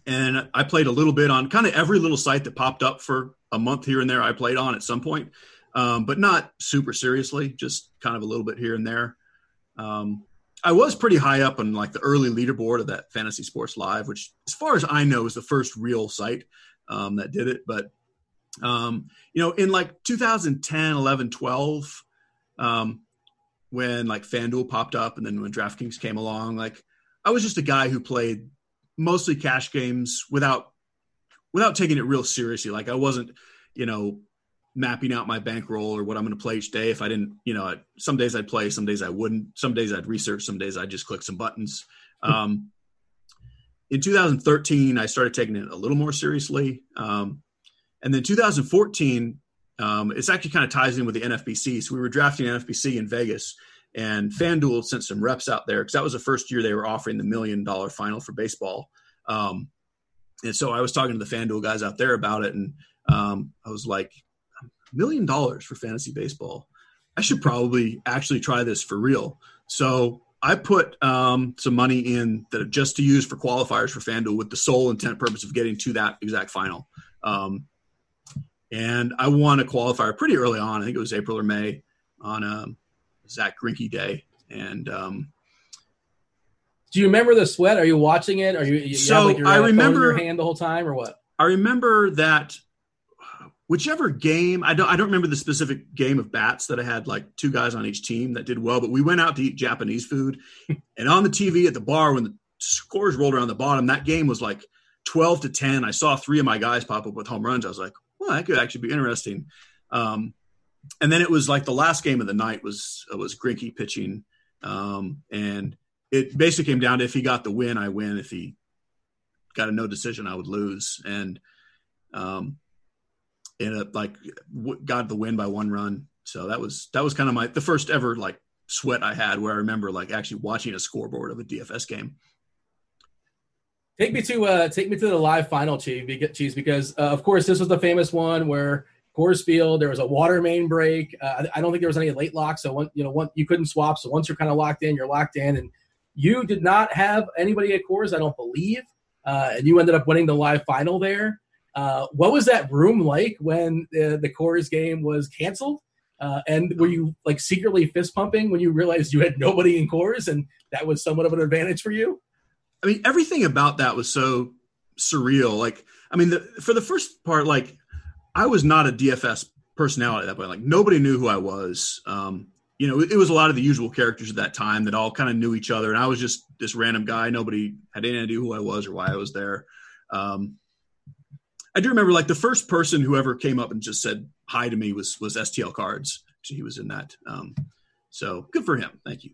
and I played a little bit on kind of every little site that popped up for a month here and there. I played on at some point um, but not super seriously, just kind of a little bit here and there. Um, I was pretty high up on like the early leaderboard of that Fantasy Sports Live, which, as far as I know, is the first real site um, that did it. But um, you know, in like 2010, 11, 12, um, when like FanDuel popped up and then when DraftKings came along. Like I was just a guy who played mostly cash games without without taking it real seriously. Like I wasn't, you know, mapping out my bankroll or what I'm going to play each day. If I didn't, you know, some days I'd play, some days I wouldn't. Some days I'd research, some days I'd just click some buttons. Um, in 2013, I started taking it a little more seriously. Um, and then 2014, um, it's actually kind of ties in with the NFBC. So we were drafting NFBC in Vegas, and FanDuel sent some reps out there because that was the first year they were offering the million dollar final for baseball. Um, and so I was talking to the FanDuel guys out there about it, and um, I was like, million dollars for fantasy baseball. I should probably actually try this for real. So I put um, some money in that just to use for qualifiers for FanDuel with the sole intent purpose of getting to that exact final. Um, and I won a qualifier pretty early on. I think it was April or May on um, Zack Greinke day. And um, do you remember the sweat? Are you watching it? Are you, you so like your, I remember your hand the whole time or what? I remember that whichever game I don't I don't remember the specific game of bats that I had like two guys on each team that did well, but we went out to eat Japanese food, and on the TV at the bar when the scores rolled around the bottom, that game was like twelve to ten. I saw three of my guys pop up with home runs. I was like, well, that could actually be interesting. Um, and then it was like the last game of the night was was Greinke pitching, um, and it basically came down to if he got the win, I win. If he got a no decision, I would lose. And um, ended up like got the win by one run. So that was that was kind of my the first ever like sweat I had where I remember like actually watching a scoreboard of a DFS game. Take me to uh take me to the live final, Cheese, because uh, of course this was the famous one where Coors Field there was a water main break. Uh, I don't think there was any late lock, so one you know one you couldn't swap. So once you're kind of locked in, you're locked in, and you did not have anybody at Coors, I don't believe, uh, and you ended up winning the live final there. Uh, what was that room like when the, the Coors game was canceled? Uh, and were you like secretly fist pumping when you realized you had nobody in Coors and that was somewhat of an advantage for you? I mean, everything about that was so surreal. Like, I mean, the, for the first part, like, I was not a DFS personality at that point. Like, nobody knew who I was. Um, you know, it, it was a lot of the usual characters at that time that all kind of knew each other, and I was just this random guy. Nobody had any idea who I was or why I was there. Um, I do remember like the first person who ever came up and just said hi to me was was STL Cards. He was in that. Um, so good for him. Thank you.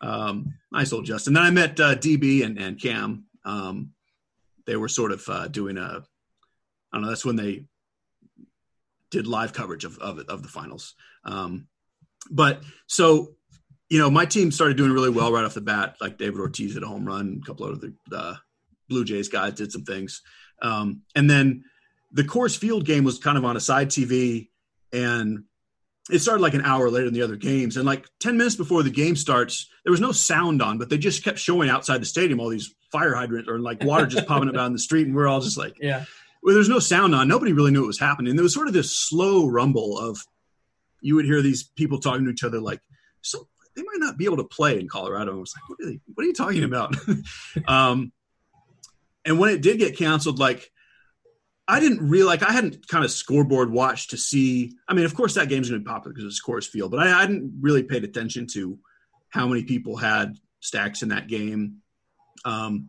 Um, nice old Justin. Then I met uh, DB and, and Cam. Um, they were sort of uh, doing a, I don't know. That's when they did live coverage of of, of the finals. Um, but so you know, my team started doing really well right off the bat. Like David Ortiz hit a home run, a couple of the uh, Blue Jays guys did some things, um, and then the Coors Field game was kind of on a side TV, and it started like an hour later than the other games. And like 10 minutes before the game starts, there was no sound on, but they just kept showing outside the stadium all these fire hydrants or like water just popping up down the street. And we're all just like, yeah. Well, there's no sound on. Nobody really knew what was happening. There was sort of this slow rumble of you would hear these people talking to each other like, so they might not be able to play in Colorado. I was like, what are, they, what are you talking about? um, and when it did get canceled, like I didn't really like. I hadn't kind of scoreboard watched to see. I mean, of course, that game's going to be popular because it's Coors Field, but I, I hadn't really paid attention to how many people had stacks in that game. Um,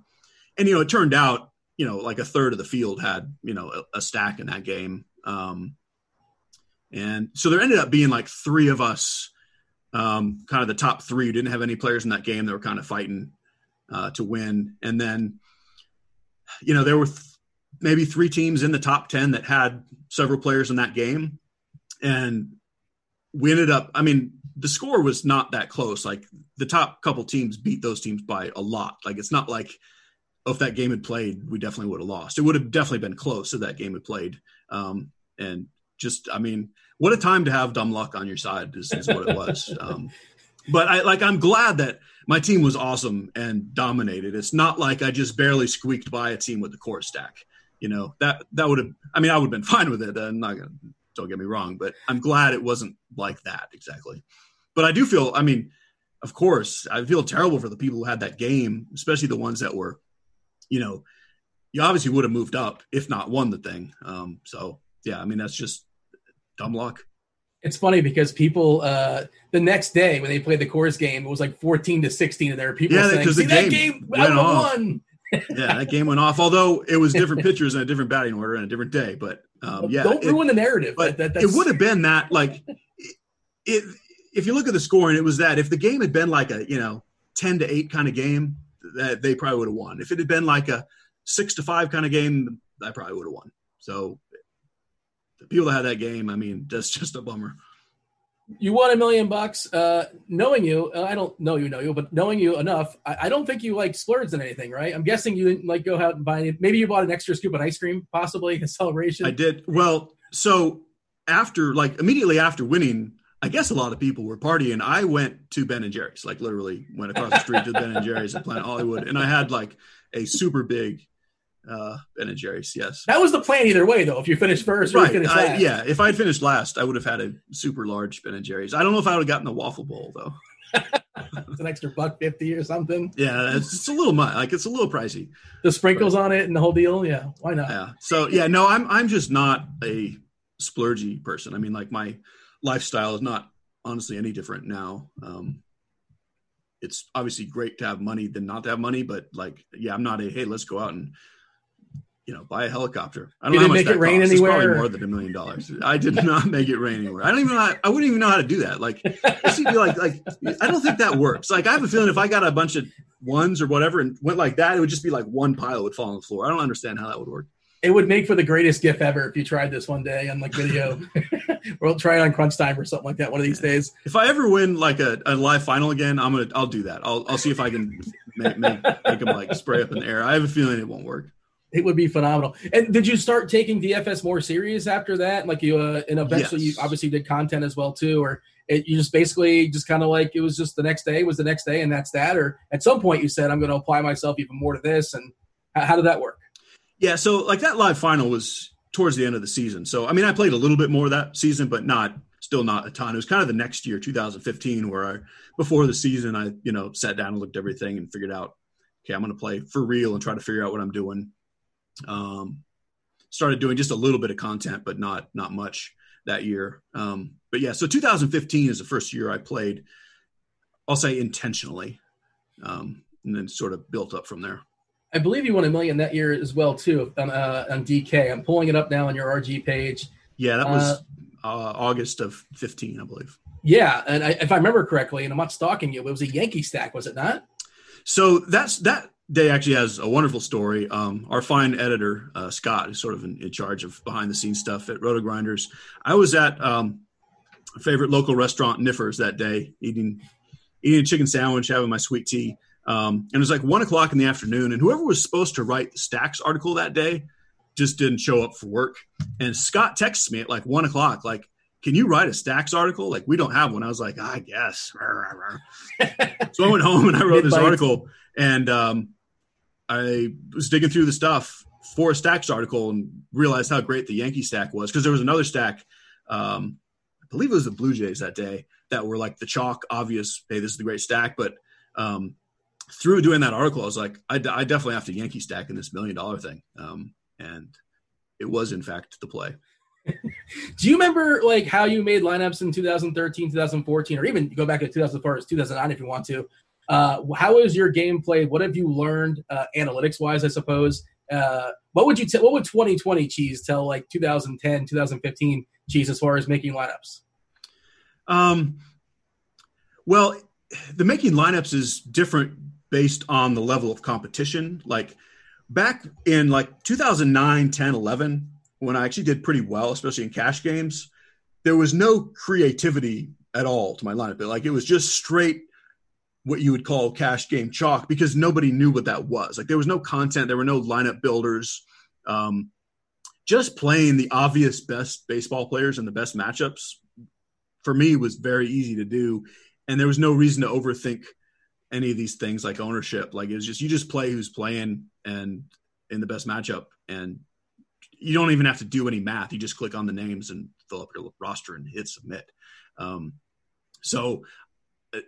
and you know, it turned out, you know, like a third of the field had you know a, a stack in that game. Um, and so there ended up being like three of us, um, kind of the top three didn't have any players in that game. They were kind of fighting uh, to win, and then you know there were. Th- maybe three teams in the top 10 that had several players in that game. And we ended up, I mean, the score was not that close. Like the top couple teams beat those teams by a lot. Like it's not like oh, if that game had played, we definitely would have lost. It would have definitely been close if that game had played. Um, and just, I mean, what a time to have dumb luck on your side is, is what it was. Um, but I like, I'm glad that my team was awesome and dominated. It's not like I just barely squeaked by a team with the core stack you know that that would have i mean i would have been fine with it i'm not gonna don't get me wrong but i'm glad it wasn't like that exactly but i do feel i mean of course i feel terrible for the people who had that game especially the ones that were you know you obviously would have moved up if not won the thing um, so yeah i mean that's just dumb luck It's funny because people uh, the next day when they played the Coors game, it was like fourteen to sixteen, and there were people Yeah, saying, "See that game I off." won." yeah, that game went off. Although it was different pitchers and a different batting order and a different day, but um, yeah, Don't it- ruin the narrative. but That- that- it would have been that like it if you look at the scoring it was that if the game had been like a you know 10 to 8 kind of game that they probably would have won if it had been like a 6 to 5 kind of game i probably would have won so the people that had that game i mean that's just a bummer you won a million bucks. Uh, knowing you, uh, I don't know you know you, but knowing you enough, I, I don't think you like splurged in anything, right? I'm guessing you didn't like go out and buy. Any, maybe you bought an extra scoop of ice cream, possibly a celebration. i did well so after like immediately after winning i guess a lot of people were partying i went to ben and jerry's like literally went across the street to ben and jerry's at planet hollywood and i had like a super big uh ben and jerry's yes That was the plan either way, though. If you finished first right. I, yeah, if I'd finished last, I would have had a super large Ben and Jerry's. I don't know if I would have gotten the waffle bowl though. it's an extra buck fifty or something. Yeah, it's, it's a little much. Like it's a little pricey. The sprinkles on it and the whole deal. Yeah, why not? Yeah. So yeah, no, I'm I'm just not a splurgy person. I mean, like my lifestyle is not honestly any different now. Um, it's obviously great to have money than not to have money, but like, yeah, I'm not a hey, let's go out and you know buy a helicopter. I don't You know how much make it that rain costs. It's probably anywhere? more than a million dollars. I did not make it rain anywhere. I don't even know. How, I wouldn't even know how to do that. Like, it seemed be like like I don't think that works. Like, I have a feeling if I got a bunch of ones or whatever and went like that, it would just be like one pile would fall on the floor. I don't understand how that would work. It would make for the greatest GIF ever if you tried this one day on like video. we'll try it on Crunch Time or something like that one of these days. If I ever win like a, a live final again, I'm gonna I'll do that. I'll I'll see if I can make make, make them like spray up in the air. I have a feeling it won't work. It would be phenomenal. And did you start taking DFS more serious after that? Like you, uh, and eventually Yes. you obviously did content as well too, or it, you just basically just kind of like it was just the next day was the next day and that's that. Or at some point you said I'm going to apply myself even more to this. And how, how did that work? Yeah, so like that live final was towards the end of the season. So I mean, I played a little bit more that season, but not still not a ton. It was kind of the next year, 2015, where I before the season, I you know sat down and looked at everything and figured out, okay, I'm going to play for real and try to figure out what I'm doing. Um, started doing just a little bit of content, but not not much that year. Um, but yeah, so 2015 is the first year I played. I'll say intentionally, um, and then sort of built up from there. I believe you won a million that year as well too on, uh, on DK. I'm pulling it up now on your RG page. Yeah, that was uh, August of 15, I believe. Yeah, and I, if I remember correctly, and I'm not stalking you, it was a Yankee stack, was it not? So that's that day actually has a wonderful story. Um, our fine editor uh, Scott is sort of in, in charge of behind the scenes stuff at RotoGrinders. I was at um, a favorite local restaurant, Niffers, that day, eating eating a chicken sandwich, having my sweet tea. Um, and it was like one o'clock in the afternoon, and whoever was supposed to write the Stacks article that day just didn't show up for work. And Scott texts me at like one o'clock, like, "Can you write a Stacks article? Like, we don't have one." I was like, "I guess." so I went home and I wrote this article, and um, I was digging through the stuff for a Stacks article and realized how great the Yankee stack was because there was another stack. Um, I believe it was the Blue Jays that day that were like the chalk obvious. Hey, this is the great stack, but um, through doing that article, I was like, I, I definitely have to Yankee stack in this million dollar thing. Um, and it was in fact the play. Do you remember like how you made lineups in 2013, 2014, or even go back to 2004, 2009 if you want to? Uh, how is your game played? What have you learned uh, analytics wise? I suppose. Uh, what would you t- what would 2020 cheese tell like 2010, 2015 cheese as far as making lineups? Um, well, the making lineups is different based on the level of competition. Like back in like 2009, 10, 11, when I actually did pretty well, especially in cash games, there was no creativity at all to my lineup. Like it was just straight what you would call cash game chalk because nobody knew what that was. Like there was no content, there were no lineup builders. Um, just playing the obvious best baseball players and the best matchups for me was very easy to do and there was no reason to overthink any of these things like ownership like it was just you just play who's playing and in the best matchup and you don't even have to do any math. You just click on the names and fill up your roster and hit submit. Um, so uh,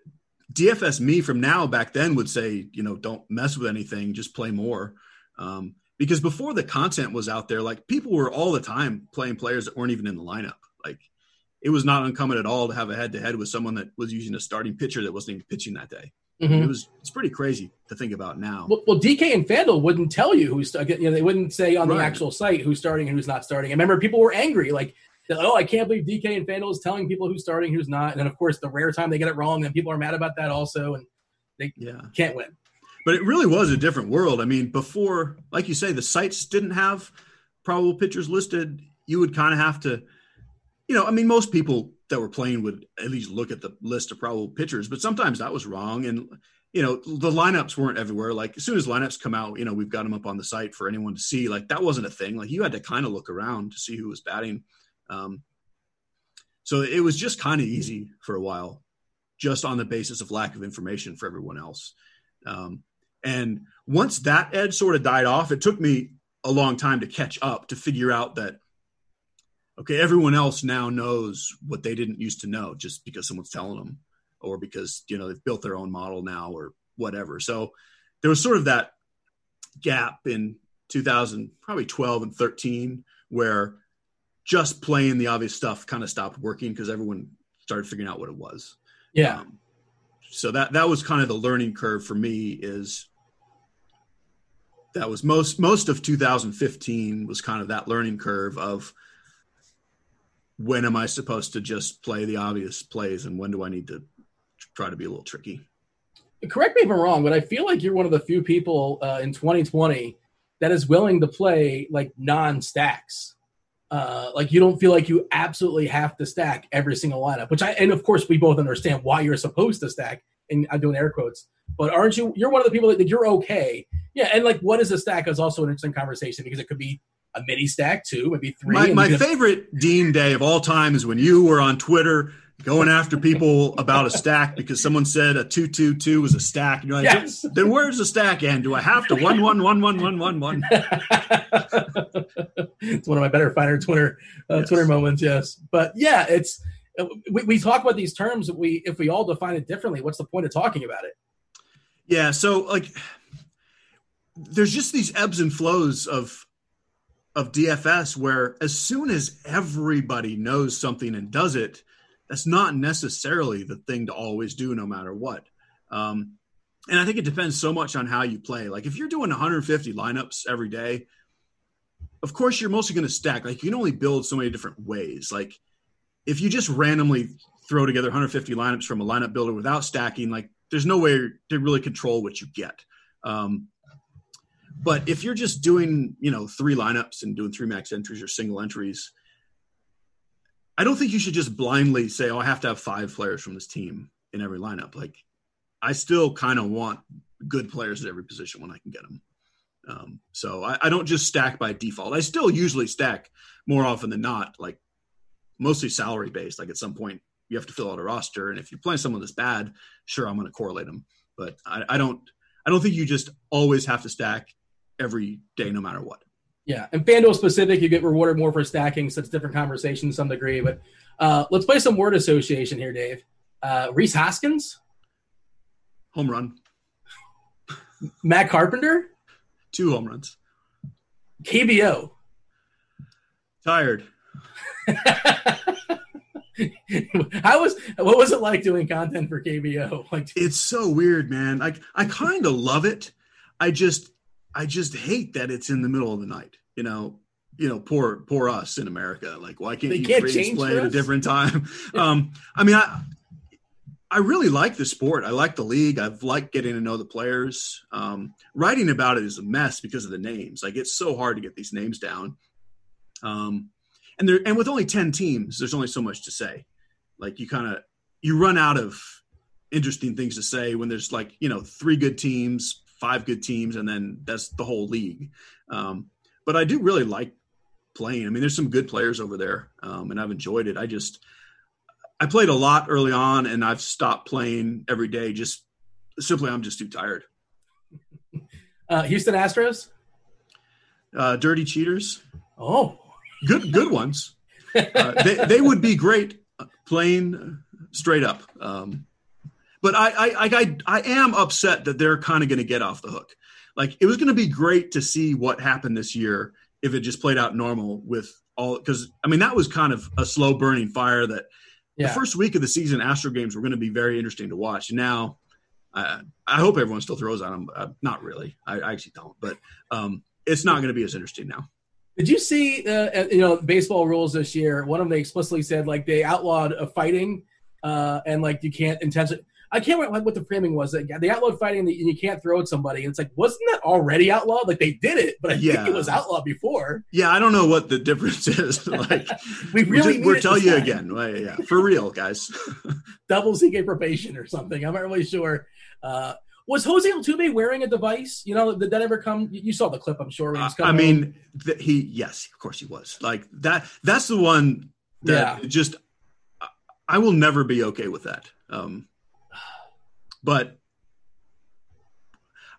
dfs me from now back then would say you know don't mess with anything just play more. Um, because before the content was out there like people were all the time playing players that weren't even in the lineup. Like it was not uncommon at all to have a head to head with someone that was using a starting pitcher that wasn't even pitching that day. Mhm. It was it's pretty crazy to think about now. Well, well, DK and Fanduel wouldn't tell you who's you know they wouldn't say on the actual site who's starting and who's not starting. I remember people were angry like, oh, I can't believe DK and Fanduel is telling people who's starting, who's not. And then of course the rare time they get it wrong, and people are mad about that also, and yeah. can't win. But it really was a different world. I mean, before, like you say, the sites didn't have probable pitchers listed. You would kind of have to, you know, I mean, most people that were playing would at least look at the list of probable pitchers, but sometimes that was wrong. And, you know, the lineups weren't everywhere. Like as soon as lineups come out, you know, we've got them up on the site for anyone to see. Like that wasn't a thing. Like you had to kind of look around to see who was batting. Um, so it was just kind of easy for a while, just on the basis of lack of information for everyone else. Um, and once that edge sort of died off, it took me a long time to catch up to figure out that, okay, everyone else now knows what they didn't used to know just because someone's telling them or because, you know, they've built their own model now or whatever. So there was sort of that gap in 2000, probably 12 and 13, where just playing the obvious stuff kind of stopped working because everyone started figuring out what it was. Yeah. Um, so that that was kind of the learning curve for me is that was most most of 2015 was kind of that learning curve of when am I supposed to just play the obvious plays and when do I need to try to be a little tricky? Correct me if I'm wrong, but I feel like you're one of the few people uh, in 2020 that is willing to play like non-stacks. Uh, like you don't feel like you absolutely have to stack every single lineup, which I and of course we both understand why you're supposed to stack. And I'm doing air quotes, but aren't you? You're one of the people that, that you're okay. Yeah, and like what is a stack is also an interesting conversation because it could be a mini stack too, maybe three. My, my favorite Dean day of all time is when you were on Twitter going after people about a stack because someone said a two two two was a stack. And you're like, Yes. then where's the stack end? Do I have to one one one one one one one? it's one of my better finer Twitter uh, Yes. Twitter moments. Yes, but yeah, it's we, we talk about these terms. We if we all define it differently, what's the point of talking about it? Yeah, so like there's just these ebbs and flows of of DFS where as soon as everybody knows something and does it, that's not necessarily the thing to always do no matter what. Um, and I think it depends so much on how you play. Like if you're doing 150 lineups every day, of course you're mostly going to stack. Like you can only build so many different ways. Like if you just randomly throw together 150 lineups from a lineup builder without stacking, like there's no way to really control what you get. Um, but if you're just doing, you know, three lineups and doing three max entries or single entries, I don't think you should just blindly say, "Oh, I have to have five players from this team in every lineup." Like, I still kind of want good players at every position when I can get them. Um, so I, I don't just stack by default. I still usually stack more often than not, like mostly salary based. Like at some point, you have to fill out a roster, and if you're playing someone that's bad, sure, I'm going to correlate them. But I, I don't. I don't think you just always have to stack every day, no matter what. Yeah, and FanDuel specific, you get rewarded more for stacking, so it's a different conversation to some degree. But uh, let's play some word association here, Dave. Uh, Rhys Hoskins, Home run, Matt Carpenter, two home runs. KBO. Tired. How was what was it like doing content for KBO? Like, It's so weird, man. Like I kind of love it. I just I just hate that it's in the middle of the night. You know, you know, poor poor us in America. Like, why can't They you can't change play at a different time? um, I mean, I I really like the sport. I like the league. I've liked getting to know the players. Um, writing about it is a mess because of the names. Like, it's so hard to get these names down. Um, and there and with only ten teams, there's only so much to say. Like, you kind of you run out of interesting things to say when there's like you know three good teams five good teams and then that's the whole league. Um, but i do really like playing. I mean there's some good players over there um, and i've enjoyed it. I just i played a lot early on and i've stopped playing every day just simply i'm just too tired. Uh, Houston Astros. uh, dirty cheaters. Oh, good good ones. Uh, they, they would be great playing straight up. Um, but I, I I I am upset that they're kind of going to get off the hook. Like it was going to be great to see what happened this year if it just played out normal with all because I mean that was kind of a slow burning fire that Yeah. the first week of the season Astro games were going to be very interesting to watch. Now, I I hope everyone still throws on them. Uh, not really. I, I actually don't, but um, it's not going to be as interesting now. Did you see, uh, you know, baseball rules this year? One of them they explicitly said like they outlawed uh, fighting, uh, and like you can't intentionally. I can't remember what the framing was. Like, They outlawed fighting, and you can't throw at somebody. And it's like, wasn't that already outlawed? Like they did it, but I Yeah. think it was outlawed before. Yeah, I don't know what the difference is. like We really we're telling you time. again. Yeah, for real, guys. double CK probation or something. I'm not really sure. Uh, was Jose Altuve wearing a device? You know, did that ever come? You saw the clip, I'm sure. Was I mean, th- he yes, of course he was. Like that. That's the one that just I- I will never be okay with that. Um, but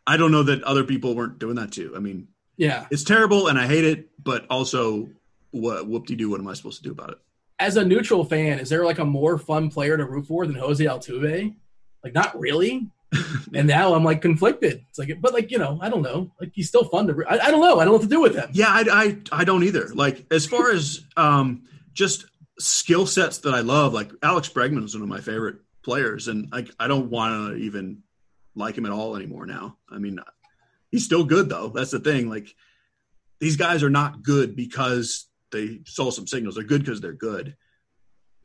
I don't know that other people weren't doing that too. I mean, yeah. it's terrible and I hate it, but also what whoop de doo? What am I supposed to do about it? As a neutral fan, is there like a more fun player to root for than Jose Altuve? Like, not really. and now I'm like conflicted. It's like, but like you know, I don't know. Like he's still fun to. I, I don't know. I don't know what to do with him. Yeah, I, I I don't either. Like as far as um just skill sets that I love, like Alex Bregman is one of my favorite players, and like I don't want to even like him at all anymore now. I mean, he's still good though. That's the thing. Like these guys are not good because they saw some signals. They're good because they're good.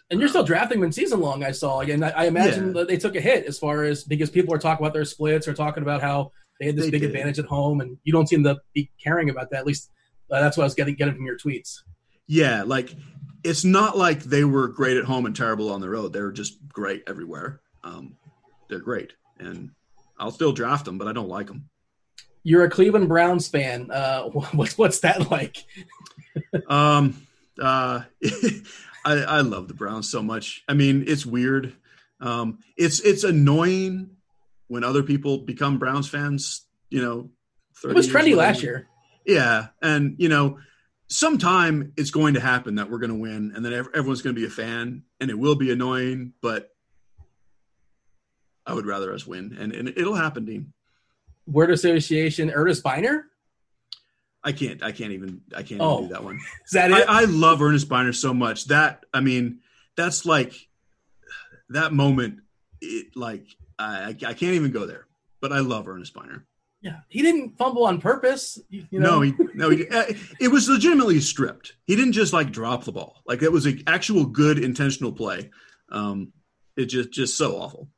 And you're still drafting them season long. I saw, and I, I imagine Yeah. that they took a hit as far as because people are talking about their splits or talking about how they had this They big did. advantage at home, and you don't seem to be caring about that. At least uh, that's what I was getting getting from your tweets. Yeah, like it's not like they were great at home and terrible on the road. They were just great everywhere. Um, they're great, and I'll still draft them, but I don't like them. You're a Cleveland Browns fan. Uh, what's what's that like? Um, uh, I, I love the Browns so much. I mean, it's weird. Um, it's it's annoying when other people become Browns fans. You know, It was trendy last year. Yeah, and you know, sometime it's going to happen that we're going to win, and then everyone's going to be a fan, and it will be annoying. But I would rather us win, and, and it'll happen, Dean. Word association. Earnest Byner. I can't. I can't even. I can't Oh. even do that one. Is that I, it? I love Earnest Byner so much. That I mean, that's like that moment. It like I, I can't even go there. But I love Earnest Byner. Yeah, he didn't fumble on purpose. You, know, no, he, no, he, uh, it was legitimately stripped. He didn't just like drop the ball. Like it was an actual good intentional play. Um, it just just so awful.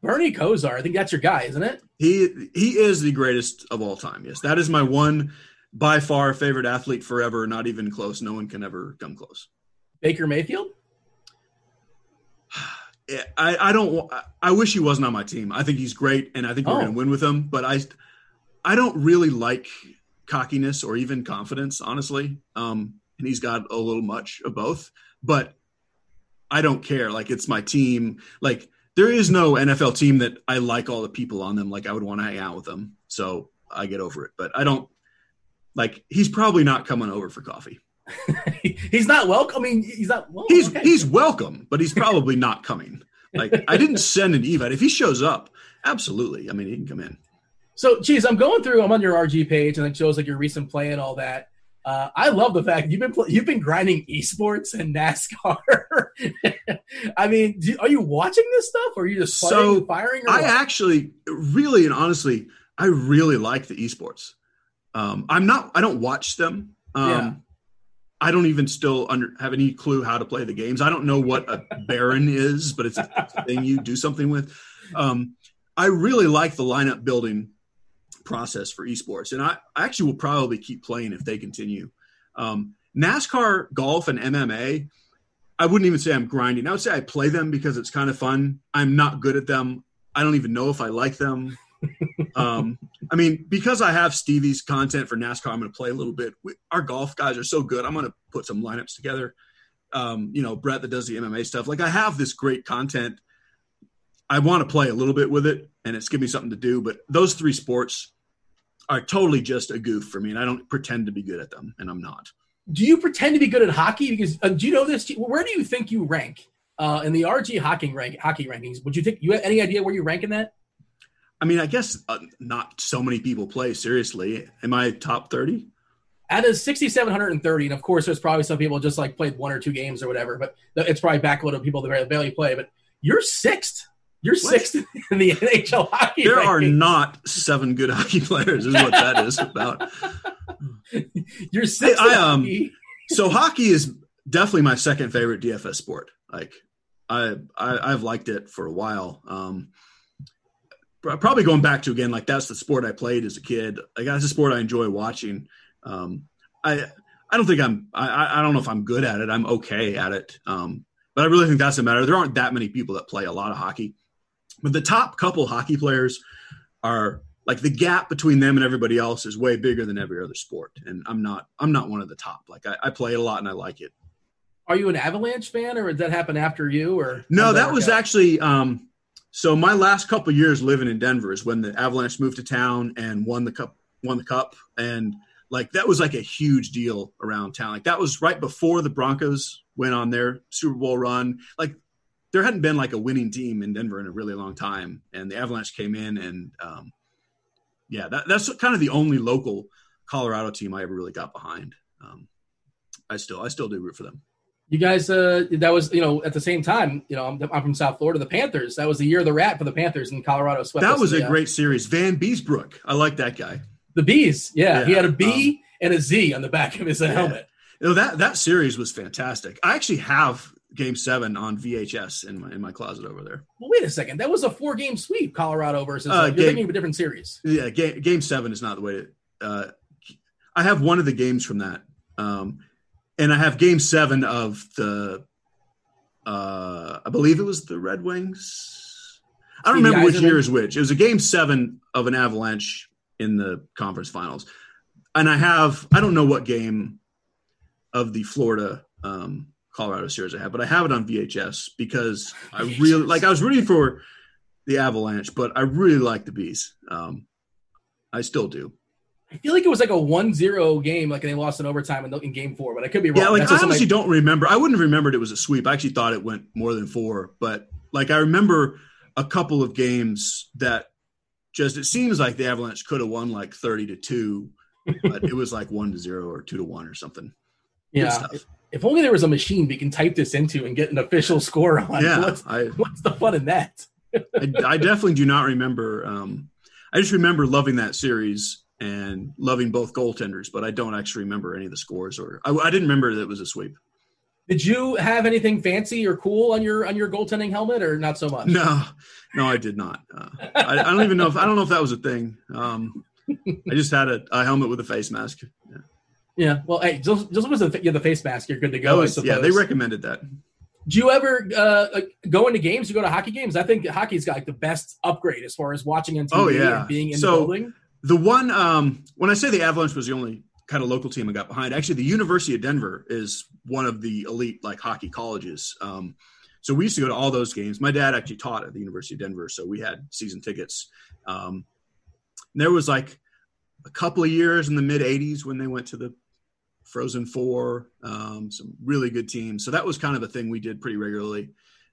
Bernie Kosar. I think that's your guy, isn't it? He he is the greatest of all time. Yes, that is my one by far favorite athlete forever. Not even close. No one can ever come close. Baker Mayfield. I, I don't. I wish he wasn't on my team. I think he's great, and I think we're Oh. going to win with him. But I, I don't really like cockiness or even confidence, honestly. Um, and he's got a little much of both. But I don't care. Like it's my team. Like there is no NFL team that I like all the people on them. Like I would want to hang out with them. So I get over it. But I don't. Like he's probably not coming over for coffee. he's not welcome. I mean, he's not. Well, He's okay. he's welcome, but he's probably not coming. Like I didn't send an evite. If he shows up, absolutely. I mean, he can come in. So, geez, I'm going through. I'm on your RG page, and it shows like your recent play and all that. Uh, I love the fact you've been you've been grinding esports and NASCAR. I mean, do, are you watching this stuff, or are you just playing, So, firing? Or I what? actually, really, and honestly, I really like the esports. Um, I'm not. I don't watch them. Um, Yeah. I don't even still under, have any clue how to play the games. I don't know what a Baron is, but it's a thing you do something with. Um, I really like the lineup building process for esports, and I, I actually will probably keep playing if they continue. Um, NASCAR, golf, and MMA. I wouldn't even say I'm grinding. I would say I play them because it's kind of fun. I'm not good at them. I don't even know if I like them. Um, I mean, because I have Stevie's content for NASCAR, I'm going to play a little bit. We, our golf guys are so good. I'm going to put some lineups together. Um, you know, Brett that does the MMA stuff. Like I have this great content. I want to play a little bit with it, and it's giving me something to do. But those three sports are totally just a goof for me, and I don't pretend to be good at them, and I'm not. do you pretend to be good at hockey? Because uh, do you know this? Where do you think you rank uh, in the RG hockey rank hockey rankings? Would you think you have any idea where you rank in that? I mean, I guess uh, not so many people play seriously. Am I top 30? out of 6,730, and of course, there's probably some people just like played one or two games or whatever, but it's probably backload of people that barely play. But you're sixth. You're what? sixth in the NHL hockey. There are not seven good hockey players. Is what that is about. you're sixth. I, I, um, so hockey is definitely my second favorite DFS sport. Like I, I have liked it for a while. Um, probably going back to again, like that's the sport I played as a kid. Like that's a sport I enjoy watching. Um, I I don't think I'm I I don't know if I'm good at it. I'm okay at it. Um, but I really think that's the matter. There aren't that many people that play a lot of hockey, but the top couple hockey players are like the gap between them and everybody else is way bigger than every other sport. And I'm not I'm not one of the top. Like I, I play a lot and I like it. Are you an Avalanche fan, or did that happen after you? Or no, that was out? actually um, so. My last couple years living in Denver is when the Avalanche moved to town and won the cup. Won the cup, and like that was like a huge deal around town. Like that was right before the Broncos went on their Super Bowl run. Like there hadn't been like a winning team in Denver in a really long time, and the Avalanche came in, and um, yeah, that, that's kind of the only local Colorado team I ever really got behind. Um, I still I still do root for them you guys uh that was you know at the same time you know I'm, I'm, from south florida the panthers that was the year of the rat for the panthers in colorado swept that was a the, great series. Vanbiesbrouck i like that guy. The bees yeah, yeah he had a b um, and a z on the back of his yeah. helmet. You know, that that series was fantastic. I actually have game seven on vhs in my in my closet over there. Well wait a second. That was a four game sweep colorado versus uh, you're game, thinking of a different series. Yeah game, game seven is not the way to uh i have one of the games from that. Um and I have Game Seven of the, uh, I believe it was the Red Wings. I don't remember which year is which. It was a Game Seven of an Avalanche in the conference finals, and I have I don't know what game of the Florida um, Colorado series I have, but I have it on VHS because I really like. I was rooting for the Avalanche, but I really like the Bees. Um, I still do. I feel like it was like a 1-0 game, like they lost in overtime in, in game four, but I could be wrong. Yeah, like That's I honestly like, don't remember. I wouldn't have remembered it was a sweep. I actually thought it went more than four, but like I remember a couple of games that just it seems like the Avalanche could have won like 30 to 2, but it was like 1 to 0 or 2 to 1 or something. Yeah. If, if only there was a machine we can type this into and get an official score on. Yeah, what's, I, what's the fun in that? I, I, definitely do not remember. Um, I just remember loving that series and loving both goaltenders, but I don't actually remember any of the scores or I, I, didn't remember that it was a sweep. Did you have anything fancy or cool on your on your goaltending helmet or not so much? No, no, I did not. Uh, I, I, don't even know if I don't know if that was a thing. Um, I just had a, a, helmet with a face mask. Yeah. Yeah. Well, hey, just, just was the, the face mask. You're good to go. Was, yeah, they recommended that. Do you ever uh, go into games? You go to hockey games? I think hockey's got like the best upgrade as far as watching on TV oh, yeah. and being in so, the building the one um, when I say the Avalanche was the only kind of local team I got behind, actually the University of Denver is one of the elite like hockey colleges. Um, so we used to go to all those games. My dad actually taught at the University of Denver, so we had season tickets. Um, there was like a couple of years in the mid '80s when they went to the Frozen Four, um, some really good teams. So that was kind of a thing we did pretty regularly.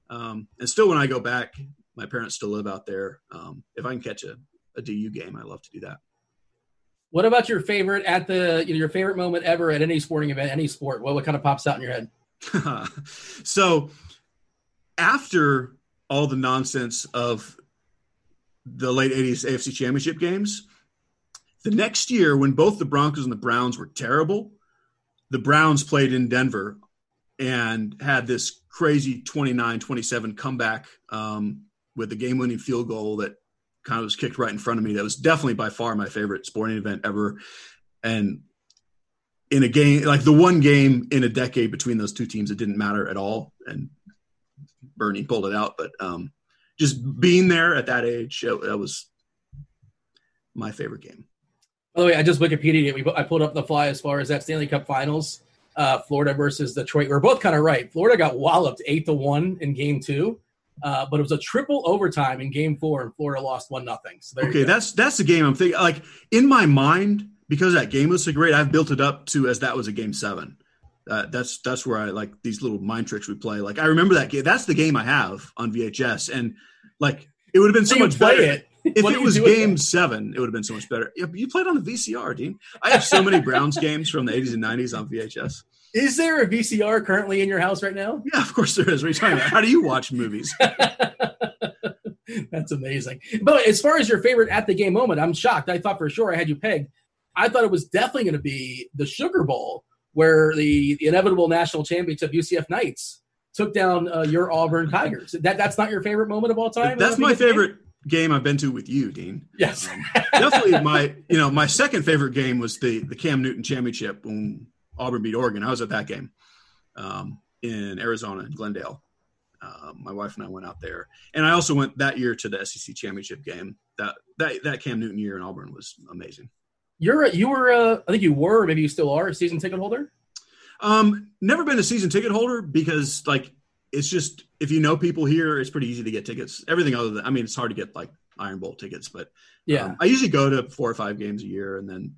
Um, and still, when I go back, my parents still live out there. Um, if I can catch a, a DU game. I love to do that. What about your favorite at the you know, your favorite moment ever at any sporting event, any sport? What what kind of pops out in your head? so after all the nonsense of the late 80s AFC championship games, the next year when both the Broncos and the Browns were terrible, the Browns played in Denver and had this crazy 29-27 comeback um, with a game-winning field goal that kind of was kicked right in front of me. That was definitely by far my favorite sporting event ever. And in a game, like the one game in a decade between those two teams, it didn't matter at all. And Bernie pulled it out. But um, just being there at that age, that was my favorite game. By the way, I just Wikipedia it. I pulled up the fly as far as that Stanley Cup Finals, uh, Florida versus Detroit. We are both kind of right. Florida got walloped eight to one in Game Two, uh, but it was a triple overtime in Game Four, and Florida lost one nothing. So okay, that's that's the game I'm thinking. Like in my mind, because that game was so great, I've built it up to as that was a Game Seven. Uh, that's that's where I like these little mind tricks we play. Like I remember that game. That's the game I have on VHS, and like it would have been so, much better. It. If What it was game seven, it would have been so much better. Yeah, You played on the VCR, Dean. I have so many Browns games from the 80s and 90s on VHS. Is there a VCR currently in your house right now? Yeah, of course there is. What are you talking about? How do you watch movies? That's amazing. But as far as your favorite at the game moment, I'm shocked. I thought for sure I had you pegged. I thought it was definitely going to be the Sugar Bowl, where the, the inevitable national championship UCF Knights took down uh, your Auburn Tigers. That that's not your favorite moment of all time. That's my biggest game? favorite game I've been to with you, Dean. Yes. Definitely my, you know, my second favorite game was the the Cam Newton championship when Auburn beat Oregon. I was at that game um, in Arizona in Glendale. Um, my wife and I went out there, and I also went that year to the SEC championship game. That that that Cam Newton year in Auburn was amazing. You're you were uh, I think you were maybe you still are a season ticket holder. Um, never been a season ticket holder because like it's just if you know people here, it's pretty easy to get tickets. Everything other than I mean, it's hard to get like Iron Bowl tickets, but Yeah. um, I usually go to four or five games a year, and then.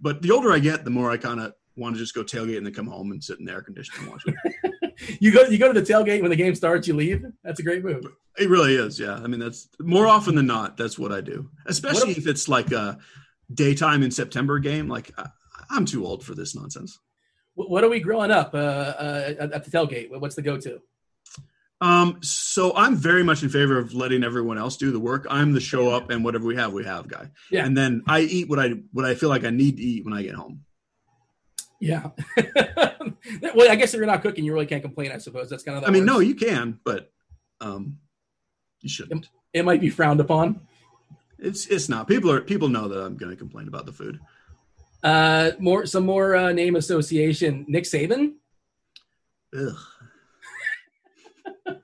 But the older I get, the more I kind of want to just go tailgate and then come home and sit in the air conditioning and watch it. you go you go to the tailgate when the game starts, you leave. That's a great move. it really is, yeah. I mean, that's more often than not. That's what I do, especially What if it's like a daytime in September game. Like I, I'm too old for this nonsense. What are we growing up uh, uh, at at the tailgate? What's the go to? Um, so I'm very much in favor of letting everyone else do the work. I'm the show up and whatever we have, we have guy. Yeah. And then I eat what I what I feel like I need to eat when I get home. Yeah. well, I guess if you're not cooking, you really can't complain. I suppose that's kind of. I mean, no, you can, but um, you shouldn't. it might be frowned upon. It's it's not. People are people know that I'm going to complain about the food. Uh, more some more uh, name association. Nick Saban. Ugh.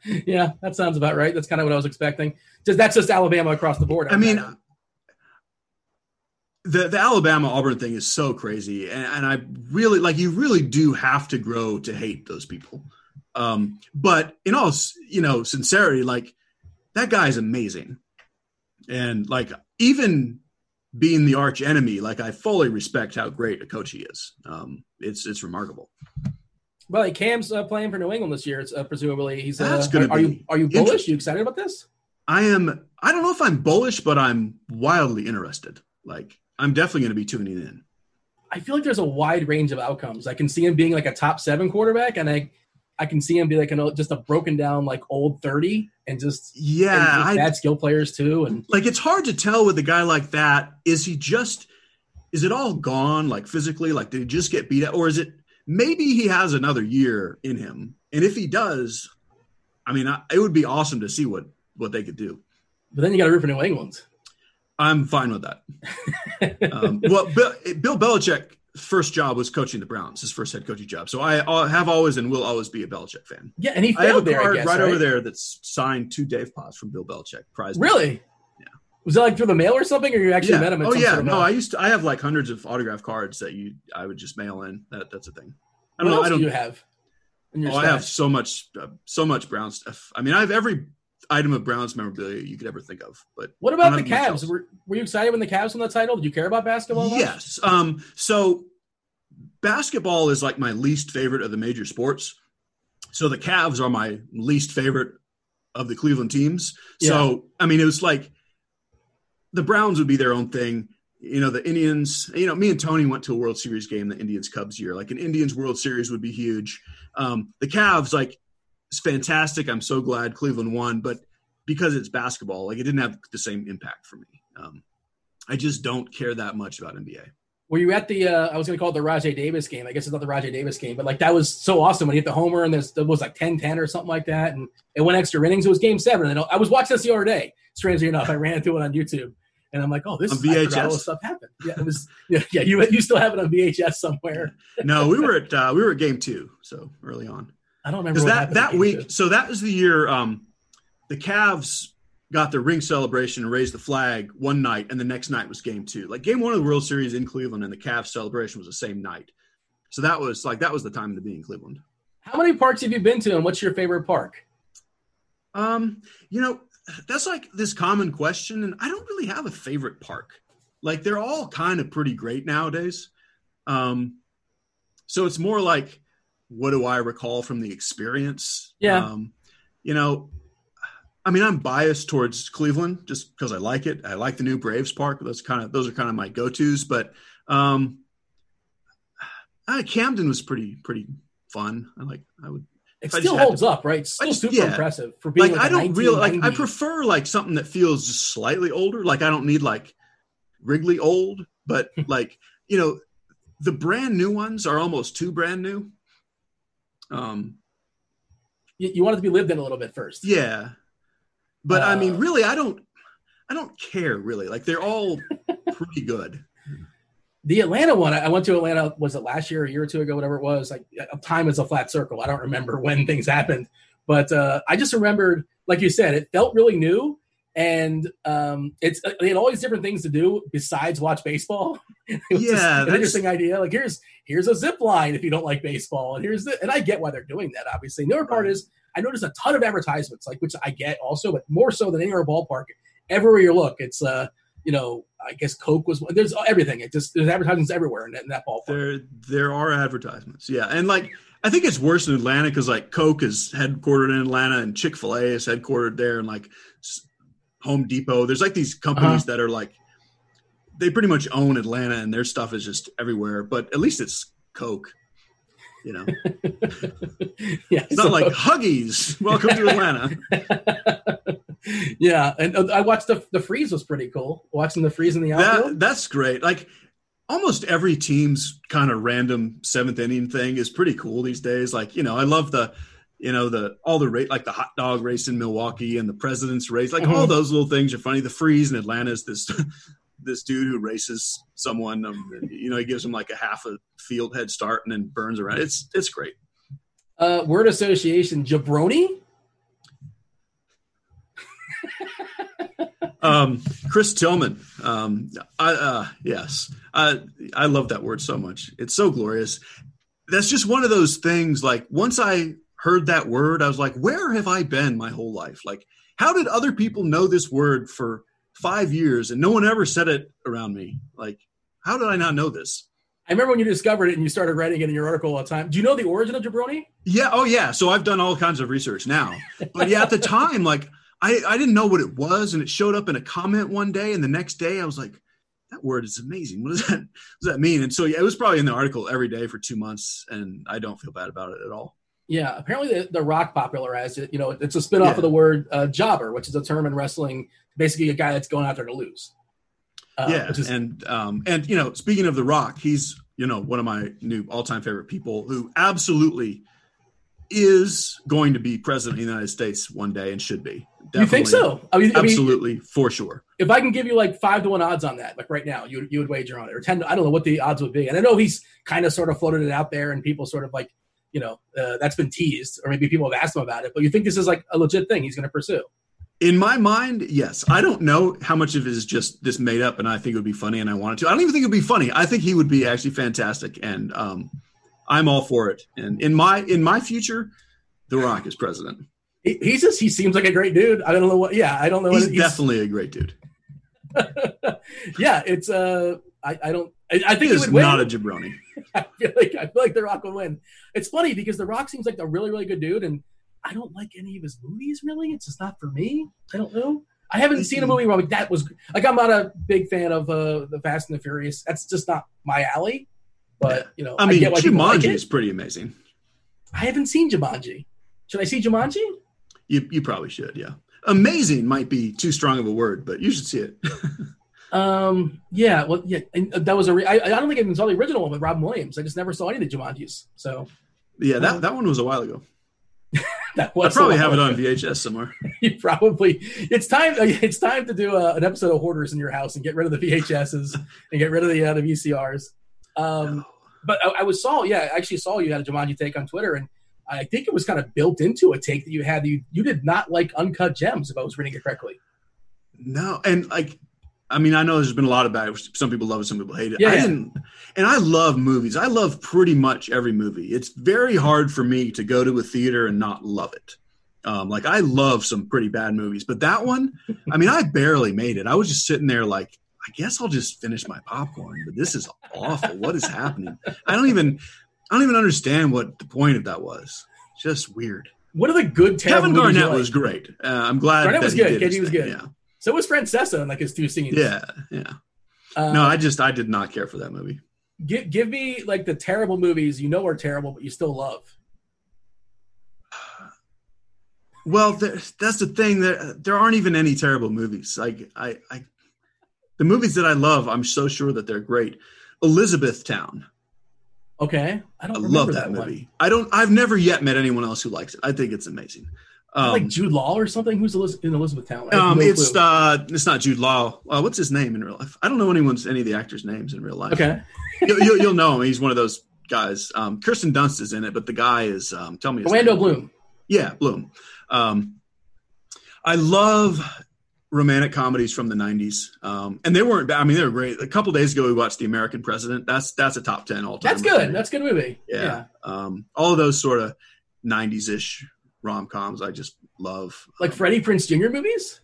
yeah, that sounds about right. That's kind of what I was expecting. Just that's just Alabama across the board. I mean, the the Alabama Auburn thing is so crazy, and, and I really like. You really do have to grow to hate those people. Um, but in all, you know, sincerity, like that guy is amazing, and like even being the arch enemy, like I fully respect how great a coach he is. Um, it's it's remarkable. well, like Cam's uh, playing for New England this year. It's, uh, presumably, he's. Uh, That's gonna are, are you are you bullish? You excited about this? I am. I don't know if I'm bullish, but I'm wildly interested. Like I'm definitely going to be tuning in. I feel like there's a wide range of outcomes. I can see him being like a top seven quarterback, and I, I can see him be like an, just a broken down like old thirty, and just Yeah, and just I, bad skill players too. And like it's hard to tell with a guy like that. Is he just? Is it all gone? Like physically? Like did he just get beat up, or is it maybe he has another year in him? And if he does, I mean, I, it would be awesome to see what what they could do. but then you got to root for New England. I'm fine with that. Um, well, Bill, Bill Belichick first job was coaching the Browns, his first head coaching job. So I have always and will always be a Belichick fan. Yeah, and he I have a failed there. I card guess, right, over there that's signed to Dave Potts from Bill Belichick. Prize. Really? Yeah. Was that like through the mail or something, or you actually Yeah. met him? At Oh yeah. No, I used to. I have like hundreds of autograph cards that you I would just mail in. That that's a thing. I don't know. else I don't. do you have? Oh, I have so much, uh, so much Brown stuff. I mean, I have every item of Browns memorabilia you could ever think of. But What about the Cavs? Were, were you excited when the Cavs won the title? Did you care about basketball? much? Yes. Um, so basketball is like my least favorite of the major sports. So the Cavs are my least favorite of the Cleveland teams. So I mean, it was like the Browns would be their own thing. You know, the Indians, you know, me and Tony went to a World Series game, the Indians Cubs year. Like an Indians World Series would be huge. Um, the Cavs, like, it's fantastic. I'm so glad Cleveland won, but because it's basketball, like it didn't have the same impact for me. Um, I just don't care that much about NBA. Were you at the? Uh, I was going to call it the Rajay Davis game. I guess it's not the Rajay Davis game, but like that was so awesome when he hit the homer and there's, it was like 10-10 or something like that, and it went extra innings. It was Game Seven, and I was watching this the other day. Strangely enough, I ran into it on YouTube, and I'm like, "Oh, this On is all VHS? this stuff happened." Yeah, it was. Yeah, yeah. You you still have it on VHS somewhere. No, we were at uh, we were at game two, so early on. I don't remember that that week so that was the year um the Cavs got their ring celebration and raised the flag one night and the next night was game two. Like game one of the world series in cleveland and the Cavs celebration was the same night. So that was like that was the time to be in cleveland. How many parks have you been to, and what's your favorite park? um you know that's like this common question and i don't really have a favorite park. Like they're all kind of pretty great nowadays. Um so it's more like what do i recall from the experience Yeah. um you know I mean, I'm biased towards Cleveland just because I like it. I like the new Braves Park. Those kind of those are kind of my go tos. But um, uh, Camden was pretty pretty fun. I like. I would. It still holds to, up, right? It's still super yeah. impressive for being like. like I don't really like. I prefer like something that feels just slightly older. Like I don't need like Wrigley old, but like you know, the brand new ones are almost too brand new. Um, you, you want it to be lived in a little bit first. Yeah, but uh, I mean, uh, really, I don't. I don't care really. Like they're all pretty good. The Atlanta one, I went to Atlanta. Was it last year, a year or two ago, whatever it was? Like time is a flat circle. I don't remember when things happened, but uh, I just remembered, like you said, it felt really new, and um, it's uh, they had all these different things to do besides watch baseball. yeah, an interesting idea. Like here's here's a zip line if you don't like baseball, and here's the and I get why they're doing that. Obviously, the other part is I noticed a ton of advertisements, like which I get also, but more so than any other ballpark. Everywhere you look, it's uh, you know, I guess Coke was there's everything. It just there's advertisements everywhere in that, in that ballpark. There there are advertisements, yeah, and like I think it's worse in Atlanta because like Coke is headquartered in Atlanta and Chick Fil A is headquartered there, and like Home Depot. There's like these companies uh-huh. that are like they pretty much own Atlanta and their stuff is just everywhere. But at least it's Coke. You know, yeah, it's not like Huggies. Welcome to Atlanta. yeah, and uh, I watched the the freeze was pretty cool. Watching the freeze in the outfield. That, that's great. Like almost every team's kind of random seventh inning thing is pretty cool these days. Like you know, I love the you know the all the rate like the hot dog race in Milwaukee and the president's race. Like mm-hmm. all those little things are funny. The freeze in Atlanta is this this dude who races someone. Um, you know, he gives him like a half a field head start and then burns around. It's it's great. Uh, word association jabroni. um, Chris Tillman. Um, I, uh, yes, I I love that word so much. It's so glorious. That's just one of those things. Like once I heard that word, I was like, where have I been my whole life? Like, how did other people know this word for five years and no one ever said it around me. Like, how did I not know this? I remember when you discovered it and you started writing it in your article all the time. Do you know the origin of jabroni? Yeah. Oh, yeah. So I've done all kinds of research now. But yeah, at the time, like, I, I didn't know what it was. And it showed up in a comment one day. And the next day, I was like, that word is amazing. What does that, does that mean? And so, yeah, it was probably in the article every day for two months. And I don't feel bad about it at all. Yeah, apparently the, the Rock popularized it. You know, it's a spinoff yeah. of the word uh, jobber, which is a term in wrestling, basically a guy that's going out there to lose. Uh, yeah, is, and um, and you know, speaking of the Rock, he's you know one of my new all time favorite people who absolutely is going to be president of the United States one day and should be. Definitely, you think so? I mean, absolutely I mean, for sure. If I can give you like five to one odds on that, like right now, you you would wager on it, or ten. I don't know what the odds would be. And I know he's kind of sort of floated it out there, and people sort of like you know uh, that's been teased, or maybe people have asked him about it. But you think this is like a legit thing he's going to pursue? In my mind, yes. I don't know how much of it is just this made up, and I think it would be funny, and I wanted to. I don't even think it would be funny. I think he would be actually fantastic, and um, I'm all for it. And in my in my future, The Rock is president. He, he's just he seems like a great dude. I don't know what. Yeah, I don't know. He's, he's definitely a great dude. yeah, it's uh, I, I don't. I, I think he, he not a jabroni. I feel like I feel like The Rock will win. It's funny because The Rock seems like a really really good dude, and I don't like any of his movies really. It's just not for me. I don't know. I haven't seen a movie where like, that was like I'm not a big fan of uh, the Fast and the Furious. That's just not my alley. But you know, I mean, I Jumanji like is pretty amazing. I haven't seen Jumanji. Should I see Jumanji? You you probably should. Yeah, amazing might be too strong of a word, but you should see it. um. Yeah. Well. Yeah. And that was a. Re- I, I don't think I even saw the original one with Robin Williams. I just never saw any of the Jumanjis. So. Yeah, that, um, that one was a while ago. that was I probably have it on VHS somewhere. you probably it's time it's time to do a, an episode of Hoarders in your house and get rid of the VHSs and get rid of the uh, the VCRs. Um, but I, I, was saw yeah I actually saw you had a Jumanji take on Twitter and I think it was kind of built into a take that you had. You you did not like uncut gems if I was reading it correctly. No, and like I mean, I know there's been a lot about it. Some people love it, some people hate it. Yeah, I didn't, and I love movies. I love pretty much every movie. It's very hard for me to go to a theater and not love it. Um, like I love some pretty bad movies, but that one, I mean, I barely made it. I was just sitting there like, I guess I'll just finish my popcorn, but this is awful. what is happening? I don't even, I don't even understand what the point of that was. Just weird. What are the good Kevin Garnett like? was great. Uh, I'm glad Garnett that was he good. KG was good. Yeah, So was Francesa in like his two scenes. yeah, yeah. No, um, I just I did not care for that movie. give give me like the terrible movies you know are terrible but you still love. Well, there, that's the thing. There, there aren't even any terrible movies. Like I, I, the movies that I love, I'm so sure that they're great. Elizabethtown. Okay, I I don't love that, that, movie. I don't. I've never yet met anyone else who likes it. I think it's amazing. Um, like Jude Law or something. Who's in Elizabethtown? Um, no it's uh, it's not Jude Law. Uh, what's his name in real life? I don't know anyone's any of the actors' names in real life. okay. you'll, you'll, you'll know him. He's one of those guys. Um, Kirsten Dunst is in it, but the guy is. Um, tell me. his Orlando name. Bloom. Yeah, Bloom. Um, I love romantic comedies from the '90s, um, and they weren't bad. I mean, they were great. A couple days ago, we watched The American President. That's that's a top ten all time. That's good. That's a good movie. yeah. yeah. Um, all of those sort of '90s ish rom coms, I just love. Like Um, Freddie Prinze Jr. movies.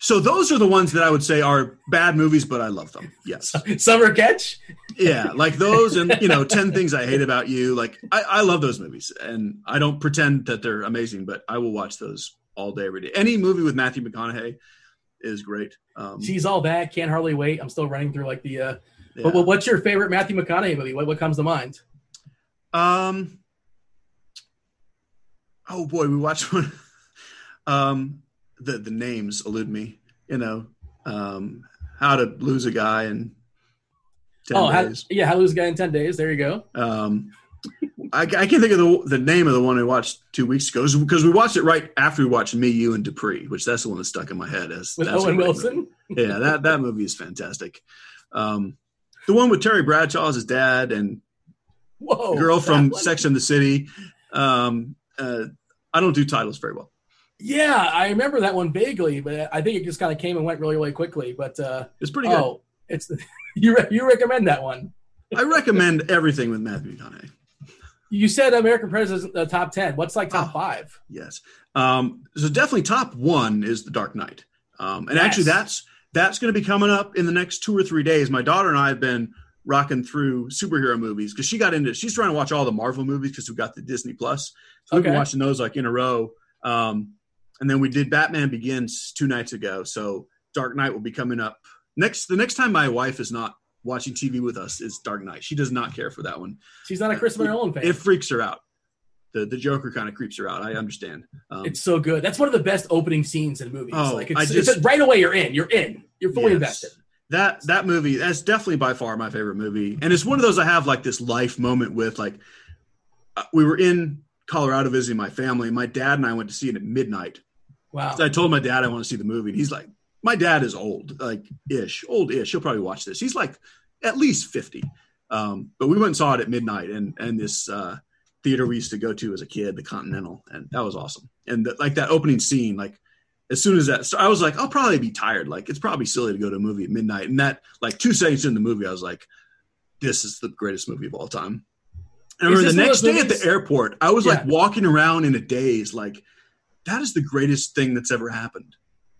so those are the ones that I would say are bad movies, but I love them. Yes. Summer Catch. yeah like those and you know 10 things i hate about you like I, I love those movies and i don't pretend that they're amazing but i will watch those all day every day any movie with matthew mcconaughey is great um She's all that. Can't hardly wait. I'm still running through like the. uh yeah. But but what's your favorite Matthew McConaughey movie? What what comes to mind? um oh boy we watched one um the the names elude me you know um how to lose a guy in 10 oh, how, days yeah, How to Lose a Guy in Ten Days. There you go. Um, I, I can't think of the the name of the one I watched two weeks ago because we watched it right after we watched Me, You, and Dupree, which that's the one that stuck in my head as With Owen Wilson. movie. Yeah, that that movie is fantastic. Um, the one with Terry Bradshaw as his dad and Whoa. girl from? Sex and the City. Um, uh, I don't do titles very well. Yeah, I remember that one vaguely, but I think it just kind of came and went really, really quickly. But uh, It's pretty good. oh, it's you. Re- you recommend that one? I recommend everything with Matthew McConaughey. You said American President uh, top ten. What's like top Oh. five? Yes. Um, so definitely top one is The Dark Knight. Um, and Yes. actually that's that's going to be coming up in the next two or three days. My daughter and I have been rocking through superhero movies because she got into she's trying to watch all the Marvel movies because we got the Disney Plus. So we've been watching those like in a row. Um, and then we did Batman Begins two nights ago. So Dark Knight will be coming up next. The next time my wife is not watching TV with us is Dark Knight. She does not care for that one. She's not a Christopher Nolan fan. It freaks her out. The the Joker kind of creeps her out. I understand. Um, it's so good. That's one of the best opening scenes in movies. Oh, like it's, I just- it's right away. You're in. You're in. You're fully Yes. invested. That that movie that's definitely by far my favorite movie. And it's one of those i have like this life moment with like uh, we were in colorado visiting my family. My dad and i went to see it at midnight. Wow. so i told my dad i want to see the movie and he's like my dad is old like ish old ish he'll probably watch this. He's like at least 50 um, but we went and saw it at midnight and and this uh, theater we used to go to as a kid the continental and that was awesome. And the, like that opening scene like as soon as that so i was like i'll probably be tired. Like it's probably silly to go to a movie at midnight. And that like two seconds in the movie i was like this is the greatest movie of all time. And I remember the next day at the airport i was like walking around in a daze like that is the greatest thing that's ever happened.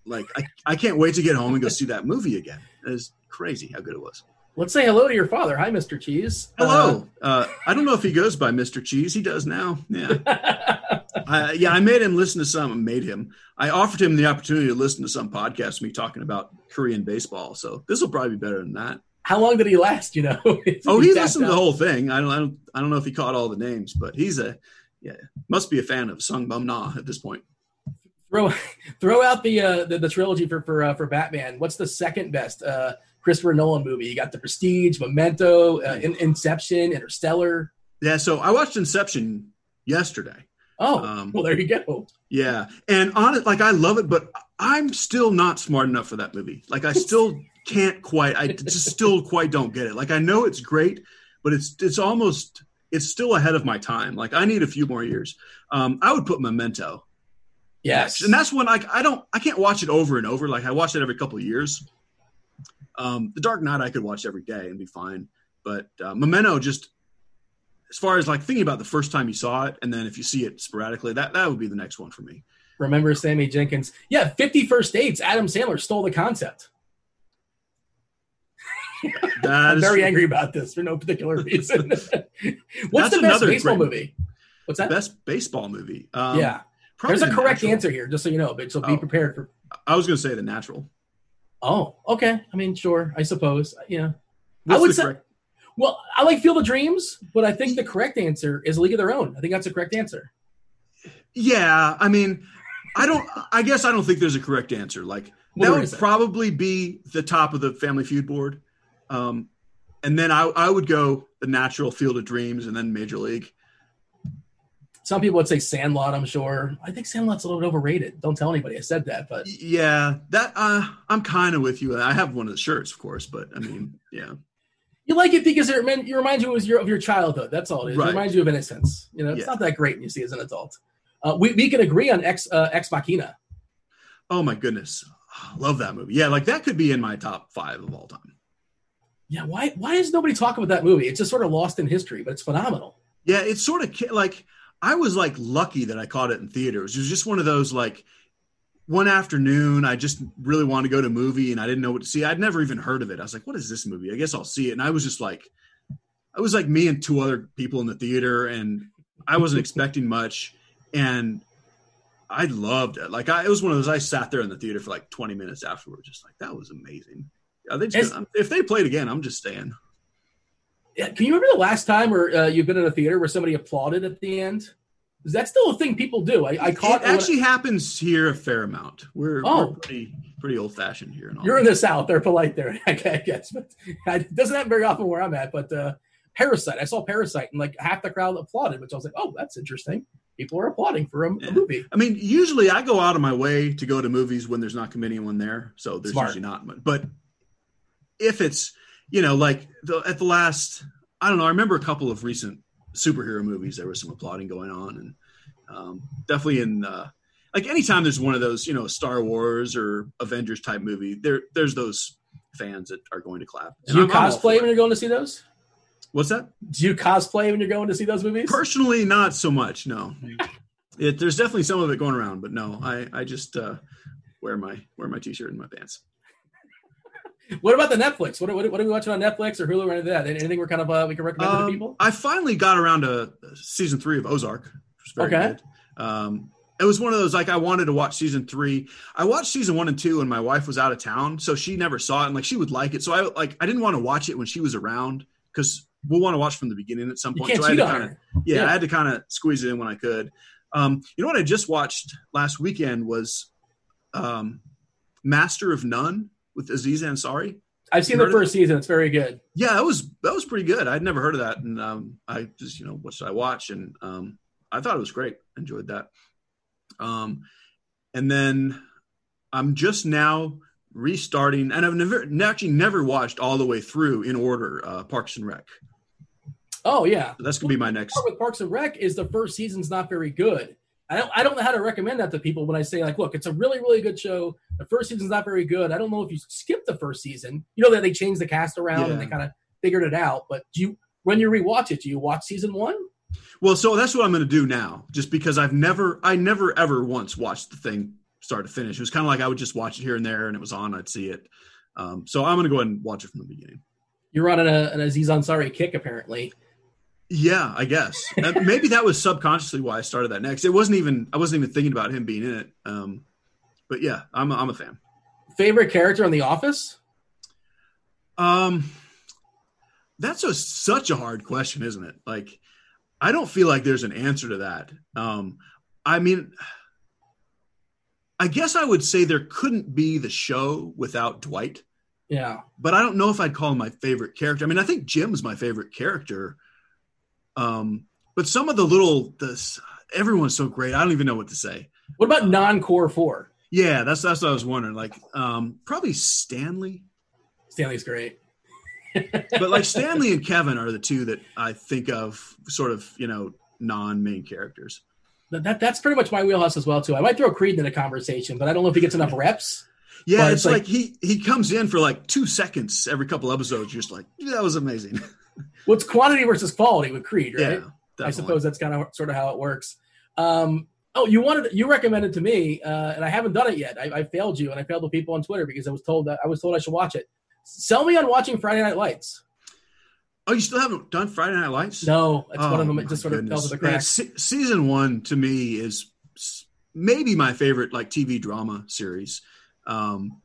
Like i, I can't wait to get home and go see that movie again. It's crazy how good it was. Let's say hello to your father. Hi, Mr. Cheese. hello. Uh, i don't know if he goes by mr cheese. He does now. Yeah Uh, yeah, I made him listen to some. Made him. I offered him the opportunity to listen to some podcast me talking about Korean baseball. So this will probably be better than that. how long did he last? You know. Oh, he listened to the whole thing. I don't, I don't, I don't know if he caught all the names, but he's a, yeah, must be a fan of Sung Bum Na at this point. Throw throw out the uh, the, the trilogy for for uh, for Batman. What's the second best uh, Christopher Nolan movie? You got The Prestige, Memento, uh, In- Inception, Interstellar. Yeah. So I watched Inception yesterday. Oh, Um, well, there you go. Yeah, and on it, like I love it, but I'm still not smart enough for that movie. Like I still can't quite. I just still quite don't get it. Like I know it's great, but it's it's almost it's still ahead of my time. Like I need a few more years. Um, I would put Memento. Yes, and that's when like I don't I can't watch it over and over. Like I watch it every couple of years. Um, the Dark Knight I could watch every day and be fine, but uh, Memento just as far as like thinking about the first time you saw it, and then if you see it sporadically, that that would be the next one for me. remember Sammy Jankis. Yeah, Fifty First Dates. Adam Sandler stole the concept. I'm very angry about this for no particular reason. What's That's the best baseball great- movie? What's that? Best baseball movie. Um, yeah. There's a The correct Natural. answer here, just so you know. But so be Oh. prepared for. I was going to say The Natural. Oh, okay. I mean, sure. I suppose. Yeah. What's would say- correct- Well, I like Field of Dreams, but I think the correct answer is League of Their Own. I think that's the correct answer. Yeah, I mean, I don't. I guess I don't think there's a correct answer. Like that would probably be the top of the Family Feud board, um, and then I, I would go The Natural, Field of Dreams, and then Major League. Some people would say Sandlot. I'm sure. I think Sandlot's a little bit overrated. Don't tell anybody I said that, but Yeah, that uh, I'm kind of with you. I have one of the shirts, of course, but I mean, yeah, you like it because it, remin- it reminds you of your, of your childhood. That's all it is. Right. It reminds you of innocence. You know, it's Yeah. not that great when you see it as an adult. Uh, we, we can agree on Ex uh, Ex Machina. Oh my goodness, love that movie. Yeah, like that could be in my top five of all time. Yeah, why why is nobody talking about that movie? It's just sort of lost in history, but it's phenomenal. Yeah, it's sort of like I was like lucky that I caught it in theaters. It was just one of those like one afternoon I just really wanted to go to a movie and I didn't know what to see. I'd never even heard of it. I was like, "What is this movie? I guess I'll see it." And I was just like, I was like me and two other people in the theater, and I wasn't expecting much, and I loved it. Like I, it was one of those. I sat there in the theater for like twenty minutes afterwards, just like that was amazing. They just, if they played again, I'm just staying. Yeah, can you remember the last time or uh, you've been in a theater where somebody applauded at the end? Is that still a thing people do? I, I caught it actually happens here a fair amount. We're, Oh. we're pretty pretty old fashioned here. And all You're in the South. They're polite there, I guess. But it doesn't happen very often where I'm at. But uh, Parasite, I saw Parasite, and like half the crowd applauded, which I was like, oh, that's interesting. People are applauding for a, a movie. I mean, usually I go out of my way to go to movies when there's not anyone there, so there's Smart. usually not. much. But if it's you know like the, at the last, I don't know. I remember a couple of recent superhero movies. There was some applauding going on, and um, definitely in uh, like anytime there's one of those you know Star Wars or Avengers type movie, there there's those fans that are going to clap. Do you I'm- I'm cosplay when you're going to see those? What's that? Do you cosplay when you're going to see those movies? Personally, not so much. No, it, there's definitely some of it going around, but no, I I just uh, wear my wear my t-shirt and my pants. What about the Netflix? What, what, what are we watching on Netflix or Hulu or anything like that? Anything we're kind of uh, we can recommend to Um, people? I finally got around to season three of Ozark, which was very Okay. good. Um, it was one of those like I wanted to watch season three. I watched season one and two, and my wife was out of town, so she never saw it, and like she would like it. So I like I didn't want to watch it when she was around because we'll want to watch from the beginning at some point. so I had to kind of yeah, Yeah. I had to kind of squeeze it in when I could. Um, you know what I just watched last weekend was um, Master of None with Aziz Ansari. I've seen the first season. It's very good. Yeah, that was that was pretty good. I'd never heard of that, and um, I just you know what should I watch, and um, I thought it was great. Enjoyed that. Um, and then I'm just now restarting, and I've never actually never watched all the way through in order uh, Parks and Rec. Oh yeah. So that's gonna be my next. part with Parks and Rec is the first season's not very good. I don't I don't know how to recommend that to people when I say like, look, it's a really really good show. The first season's not very good. I don't know if you skip the first season. You know that they changed the cast around and they kind of figured it out. But do you when you rewatch it, do you watch season one? Well, so that's what I'm going to do now, just because I've never, I never ever once watched the thing start to finish. It was kind of like I would just watch it here and there, and it was on, I'd see it. Um, so I'm going to go ahead and watch it from the beginning. You're on a, an Aziz Ansari kick apparently. Yeah, I guess Uh, maybe that was subconsciously why I started that next. It wasn't even, I wasn't even thinking about him being in it. Um, but yeah, I'm, a, I'm a fan. Favorite character on The Office? Um, that's a, such a hard question, isn't it? Like, I don't feel like there's an answer to that. Um, I mean, I guess I would say there couldn't be the show without Dwight, Yeah. but I don't know if I'd call him my favorite character. I mean, I think Jim's my favorite character. Um, but some of the little, this everyone's so great. I don't even know what to say. What about non-core four? Yeah, that's that's what I was wondering. Like, um, probably Stanley. Stanley's great. but like Stanley and Kevin are the two that I think of sort of, you know, non-main characters. That, that that's pretty much my wheelhouse as well too. I might throw Creed in the conversation, but I don't know if he gets enough reps. Yeah, it's it's like, like- he he comes in for like two seconds every couple episodes. You're just like, that was amazing. Well, it's quantity versus quality with Creed, right? yeah, I suppose that's kind of sort of how it works. Um, oh, you wanted you recommended to me, uh, and I haven't done it yet. I, I failed you, and I failed the people on Twitter because I was told that I was told I should watch it. Sell me on watching Friday Night Lights. Oh, you still haven't done Friday Night Lights? No, it's oh, one of them. It just sort goodness. of fell through the cracks. Man, se- season one to me is maybe my favorite like TV drama series. Um,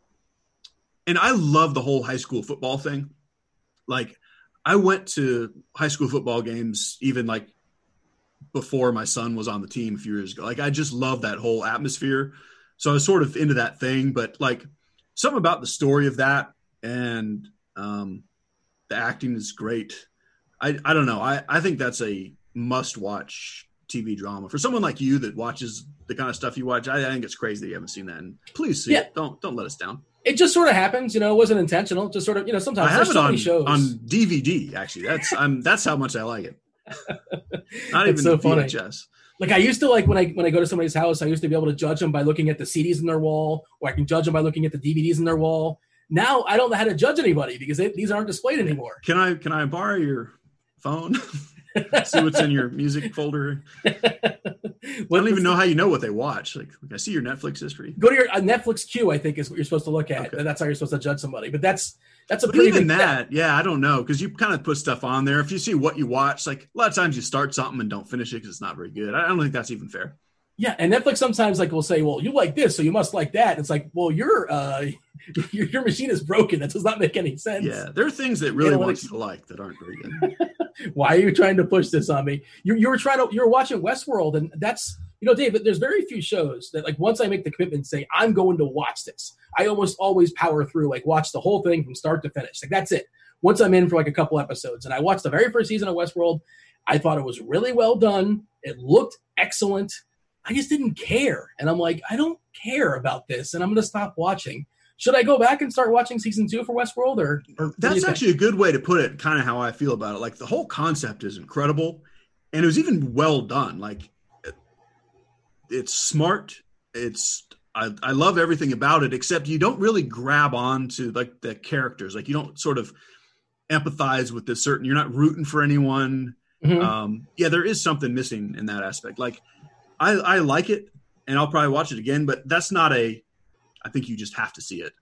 and I love the whole high school football thing. Like, I went to high school football games even like before my son was on the team a few years ago. Like, I just love that whole atmosphere. So I was sort of into that thing, but like something about the story of that and um, the acting is great. I, I don't know. I, I think that's a must watch TV drama for someone like you that watches the kind of stuff you watch. I, I think it's crazy that you haven't seen that. And please see yeah. it. Don't don't let us down. It just sort of happens, you know. It wasn't intentional. Just sort of, you know. Sometimes I have it so on, shows. on DVD. Actually, that's I'm that's how much I like it. Not even so VHS. Funny. Like I used to like when I when I go to somebody's house, I used to be able to judge them by looking at the CDs in their wall, or I can judge them by looking at the DVDs in their wall. Now I don't know how to judge anybody because they, these aren't displayed anymore. Can I can I borrow your phone? see what's in your music folder. I don't even know how you know what they watch. Like, like I see your Netflix history. Go to your uh, Netflix queue. I think is what you're supposed to look at. Okay. That's how you're supposed to judge somebody. But that's that's a but pretty even that. Step. Yeah, I don't know because you kind of put stuff on there. If you see what you watch, like a lot of times you start something and don't finish it because it's not very good. I don't think that's even fair. Yeah, and Netflix sometimes like will say, "Well, you like this, so you must like that." It's like, "Well, your uh, your, your machine is broken. That does not make any sense." Yeah, there are things that really want you to like that aren't very good. Why are you trying to push this on me? You you were trying to you were watching Westworld, and that's you know, David. There's very few shows that like once I make the commitment, say I'm going to watch this. I almost always power through, like watch the whole thing from start to finish. Like that's it. Once I'm in for like a couple episodes, and I watched the very first season of Westworld, I thought it was really well done. It looked excellent I just didn't care. And I'm like, I don't care about this, and I'm going to stop watching. Should I go back and start watching season two for Westworld? Or, or that's actually a good way to put it. Kind of how I feel about it. Like the whole concept is incredible, and it was even well done. Like it's smart. It's I, I love everything about it, except you don't really grab on to like the characters. Like you don't sort of empathize with this certain. You're not rooting for anyone. Mm-hmm. Um, yeah, there is something missing in that aspect. Like I, I like it, and I'll probably watch it again. But that's not a. I think you just have to see it.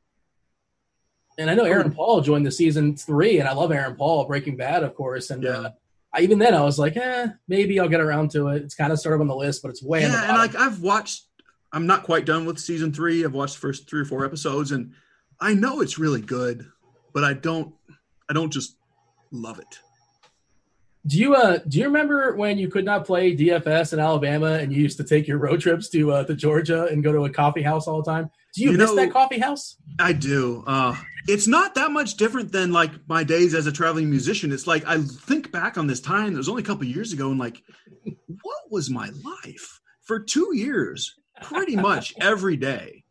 And I know Aaron Paul joined the season three, and I love Aaron Paul, Breaking Bad, of course. And yeah. uh, I, even then, I was like, eh, maybe I'll get around to it. It's kind of sort of on the list, but it's way. Yeah, and like I've watched. I'm not quite done with season three. I've watched the first three or four episodes, and I know it's really good, but I don't. I don't just love it. Do you uh do you remember when you could not play DFS in Alabama and you used to take your road trips to uh, to Georgia and go to a coffee house all the time? Do you, you miss know, that coffee house? I do. Uh, it's not that much different than like my days as a traveling musician. It's like I think back on this time. It was only a couple years ago, and like, what was my life for two years? Pretty much every day,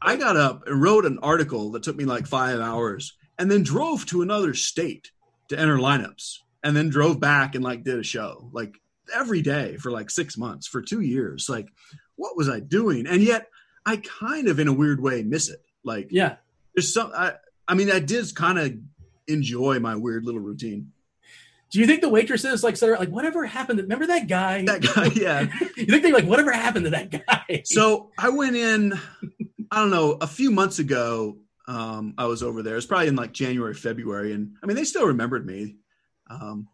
I got up and wrote an article that took me like five hours, and then drove to another state to enter lineups and then drove back and like did a show like every day for like six months for two years. Like, what was I doing? And yet, I kind of, in a weird way, miss it. Like, yeah, there's some. I, I mean, I did kind of enjoy my weird little routine. Do you think the waitresses like said like whatever happened? To, remember that guy? That guy, yeah. you think they like whatever happened to that guy? So I went in. I don't know. A few months ago, um, I was over there. It was probably in like January, February, and I mean, they still remembered me. Um,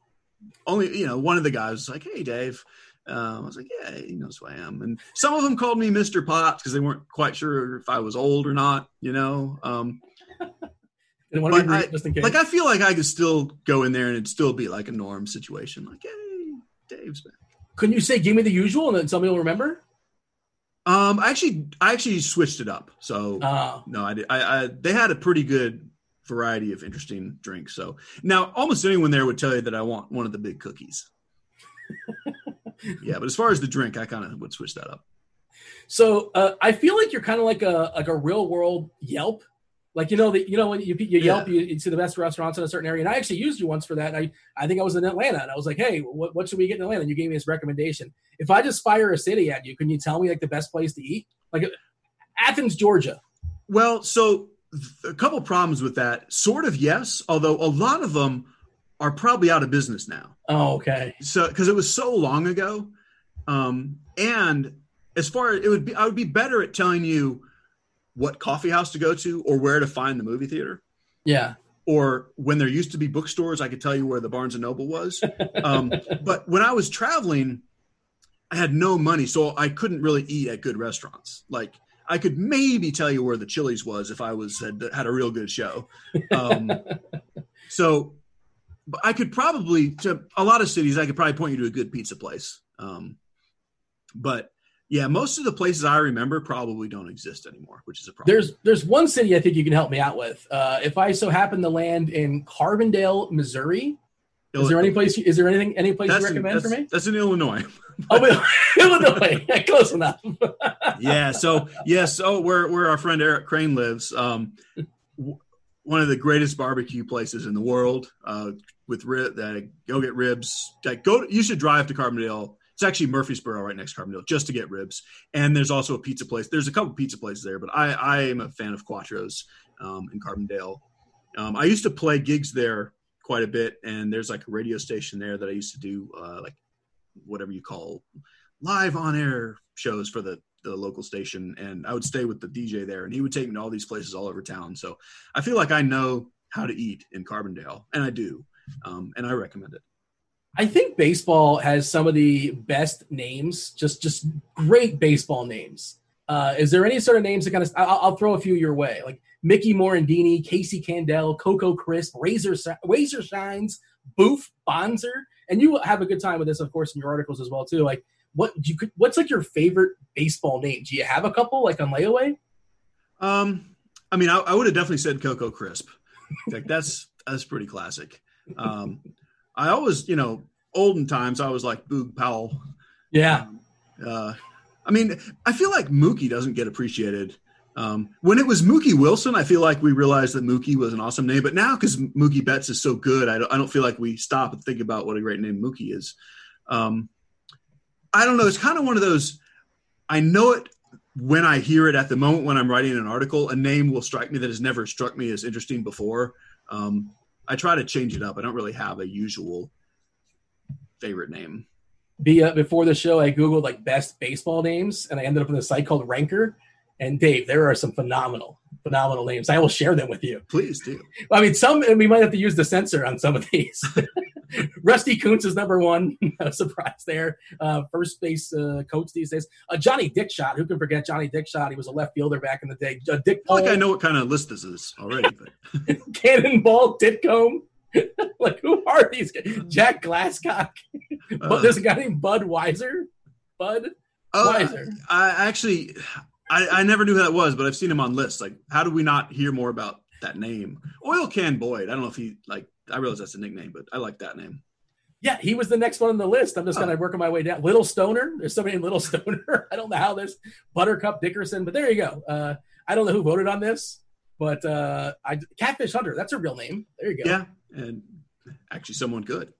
only, you know, one of the guys was like, "Hey, Dave." Um, I was like, "Yeah, he knows who I am." And some of them called me Mister Potts because they weren't quite sure if I was old or not. You know. Um, but I, like I feel like I could still go in there and it'd still be like a norm situation. Like, hey, Dave's back. Couldn't you say, "Give me the usual," and then somebody will remember? Um, I actually, I actually switched it up. So oh. no, I did. I, I they had a pretty good variety of interesting drinks. So now almost anyone there would tell you that I want one of the big cookies. yeah, but as far as the drink, I kind of would switch that up. So uh, I feel like you're kind of like a like a real world Yelp. Like you know the you know when you, you Yelp yeah. you, you, see the best restaurants in a certain area, and I actually used you once for that. I I think I was in Atlanta, and I was like, hey, what, what should we get in Atlanta? And you gave me this recommendation. If I just fire a city at you, can you tell me like the best place to eat? Like Athens, Georgia. Well, so a couple problems with that. Sort of yes, although a lot of them are probably out of business now. Oh, okay. So because it was so long ago, um, and as far as it would be, I would be better at telling you what coffee house to go to or where to find the movie theater. Yeah. or when there used to be bookstores, I could tell you where the Barnes and Noble was. Um, but when I was traveling, I had no money, so I couldn't really eat at good restaurants. Like I could maybe tell you where the Chili's was if I was had, had a real good show. Um, so I could probably to a lot of cities I could probably point you to a good pizza place. Um, but yeah, most of the places I remember probably don't exist anymore, which is a problem. There's there's one city I think you can help me out with. Uh, if I so happen to land in Carbondale, Missouri, is there any place? Is there anything any place you recommend in, for me? That's in Illinois. oh, Illinois, yeah, close enough. yeah. So yeah. So where where our friend Eric Crane lives, um, w- one of the greatest barbecue places in the world. Uh, with rib, that go get ribs. Like go. You should drive to Carbondale it's actually Murphysboro right next to Carbondale just to get ribs. And there's also a pizza place. There's a couple pizza places there, but I, I am a fan of Quatro's um, in Carbondale. Um, I used to play gigs there quite a bit, and there's like a radio station there that I used to do uh, like whatever you call live on air shows for the the local station and I would stay with the DJ there and he would take me to all these places all over town. So I feel like I know how to eat in Carbondale and I do. Um, and I recommend it. I think baseball has some of the best names, just just great baseball names. Uh, is there any sort of names that kind of? I'll, I'll, throw a few your way, like Mickey Morandini, Casey Candaele, Coco Crisp, Razor Razor Shines, Boof Bonser, and you have a good time with this, of course, in your articles as well too. Like, what you could, what's like your favorite baseball name? Do you have a couple like on layaway? Um, I mean, I, I would have definitely said Coco Crisp. like that's that's pretty classic. Um, I always, you know, olden times, I was like Boog Powell. Yeah. Um, uh, I mean, I feel like Mookie doesn't get appreciated. Um, when it was Mookie Wilson, I feel like we realized that Mookie was an awesome name. But now, because Mookie Betts is so good, I don't, I don't, feel like we stop and think about what a great name Mookie is. Um, I don't know. It's kind of one of those. I know it when I hear it at the moment when I'm writing an article. A name will strike me that has never struck me as interesting before. Um, I try to change it up. I don't really have a usual favorite name. Be, uh, before the show, I googled like best baseball names, and I ended up on a site called Ranker. And Dave, there are some phenomenal, phenomenal names. I will share them with you. Please do. I mean, some we might have to use the censor on some of these. Rusty Kuntz is number one. no surprise there. Uh, first base uh, coach these days. Uh, Johnny Dickshot. Who can forget Johnny Dickshot? He was a left fielder back in the day. Uh, Dick. I like I know what kind of list this is already. But. Cannonball Titcomb. like who are these guys? Jack Glasscock. but uh, there's a guy named Bud Weiser. Bud uh, Weiser. I actually, I, I never knew who that was, but I've seen him on lists. Like, how do we not hear more about that name? Oil Can Boyd. I don't know if he like. I realize that's a nickname, but I like that name. Yeah, he was the next one on the list. I'm just oh. kind of working my way down. Little Stoner. There's somebody named Little Stoner. I don't know how this Buttercup Dickerson, but there you go. Uh, I don't know who voted on this, but uh, I Catfish Hunter. That's a real name. There you go. Yeah, and actually someone good.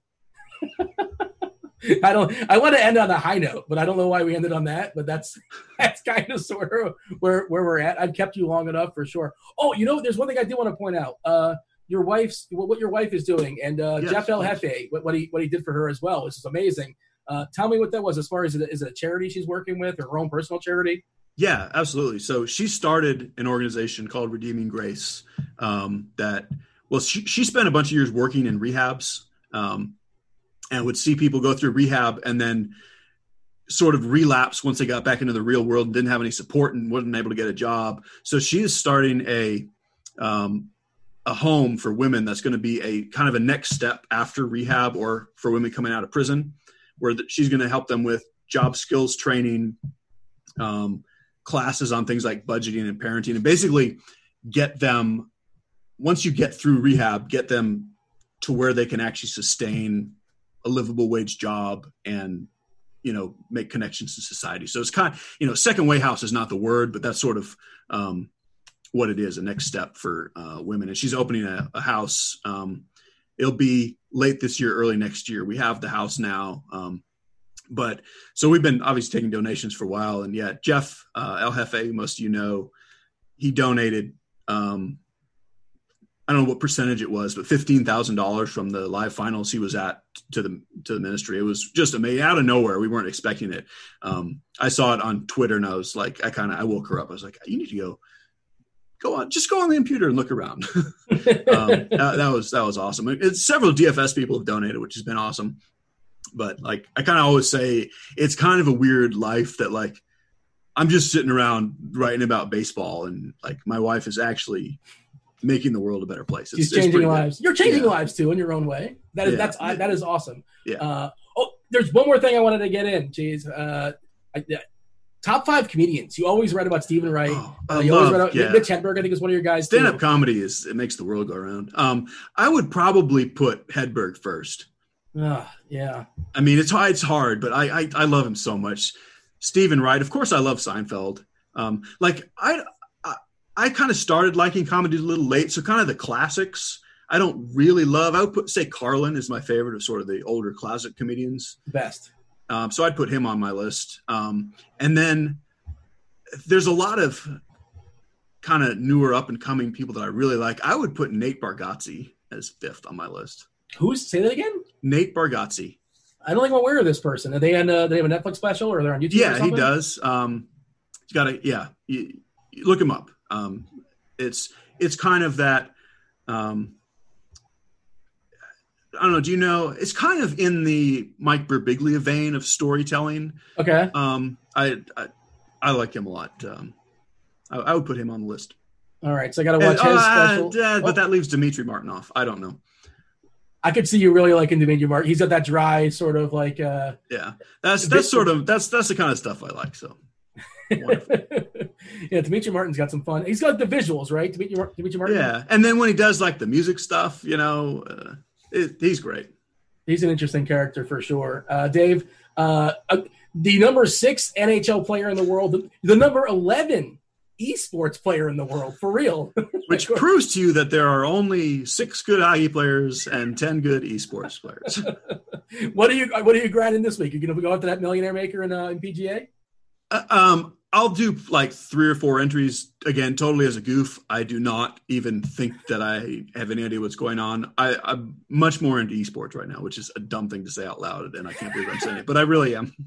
I don't. I want to end on a high note, but I don't know why we ended on that. But that's that's kind of sort of where where we're at. I've kept you long enough for sure. Oh, you know, there's one thing I do want to point out. Uh, your wife's what your wife is doing, and uh, yes, Jeff El Jefe, what, what, he what he did for her as well, which is amazing. Uh, tell me what that was as far as is it a charity she's working with or her own personal charity? Yeah, absolutely. So she started an organization called Redeeming Grace um, that well, she, she spent a bunch of years working in rehabs um, and would see people go through rehab and then sort of relapse once they got back into the real world and didn't have any support and wasn't able to get a job. So she is starting a um, a home for women that's going to be a kind of a next step after rehab or for women coming out of prison, where the, she's going to help them with job skills training, um, classes on things like budgeting and parenting, and basically get them once you get through rehab, get them to where they can actually sustain a livable wage job and you know make connections to society. So it's kind of you know second way house is not the word, but that's sort of um, what it is a next step for uh, women. And she's opening a, a house. Um, it'll be late this year, early next year. We have the house now. Um, but so we've been obviously taking donations for a while, and yeah, Jeff uh, El Jefe, most of you know, he donated um, I don't know what percentage it was, but fifteen thousand dollars from the live finals he was at to the to the ministry. It was just amazing out of nowhere. We weren't expecting it. Um, I saw it on Twitter and I was like, I kind of I woke her up. I was like, you need to go go on, just go on the computer and look around. um, that, that, was that was awesome. It's, several DFS people have donated, which has been awesome. But like I kind of always say, it's kind of a weird life that like I'm just sitting around writing about baseball, and like my wife is actually making the world a better place. It's, She's changing lives. Good. You're changing yeah. lives too in your own way. That is yeah. that's I, that is awesome. Yeah. Uh, oh, there's one more thing I wanted to get in. Jeez. Uh, I, top five comedians. You always read about Stephen Wright. Oh, uh, you love, always read about yeah. Mitch Hedberg. I think is one of your guys. Stand up comedy is it makes the world go around. Um, I would probably put Hedberg first. Uh, yeah. I mean, it's hard. it's hard, but I, I I love him so much. Stephen Wright, of course, I love Seinfeld. Um, like I I, kind of started liking comedies a little late, so kind of the classics. I don't really love. I would put say Carlin is my favorite of sort of the older classic comedians. Best. Um, so I'd put him on my list. Um, and then there's a lot of kind of newer up and coming people that I really like. I would put Nate Bargatze as fifth on my list. Who's say that again? Nate Bargatze. I don't think I'm aware of this person. Are they on? Uh, they have a Netflix special, or they're on YouTube? Yeah, he does. Um, you got a yeah, you, you look him up. Um, it's it's kind of that. Um, I don't know. Do you know? It's kind of in the Mike Birbiglia vein of storytelling. Okay. Um, I I, I like him a lot. Um, I, I, would put him on the list. All right, so I got to watch and, his uh, special. Uh, but oh. that leaves Demetri Martin off. I don't know. I could see you really liking Demetri Martin. He's got that dry sort of like. uh Yeah, that's that's sort of that's that's the kind of stuff I like. So. yeah, Demetri Martin's got some fun. He's got the visuals, right? Demetri, Demetri Martin. Yeah, and then when he does like the music stuff, you know. Uh, it, he's great. He's an interesting character for sure. Uh, Dave, uh, uh the number six NHL player in the world, the, the number 11 esports player in the world, for real. Which proves to you that there are only six good hockey players and 10 good esports players. what are you What are you grinding this week? You're going to go after that millionaire maker in, uh, in PGA? Uh, um, I'll do like three or four entries again, totally as a goof. I do not even think that I have any idea what's going on. I, am much more into esports right now, which is a dumb thing to say out loud, and I can't believe I'm saying it, but I really am.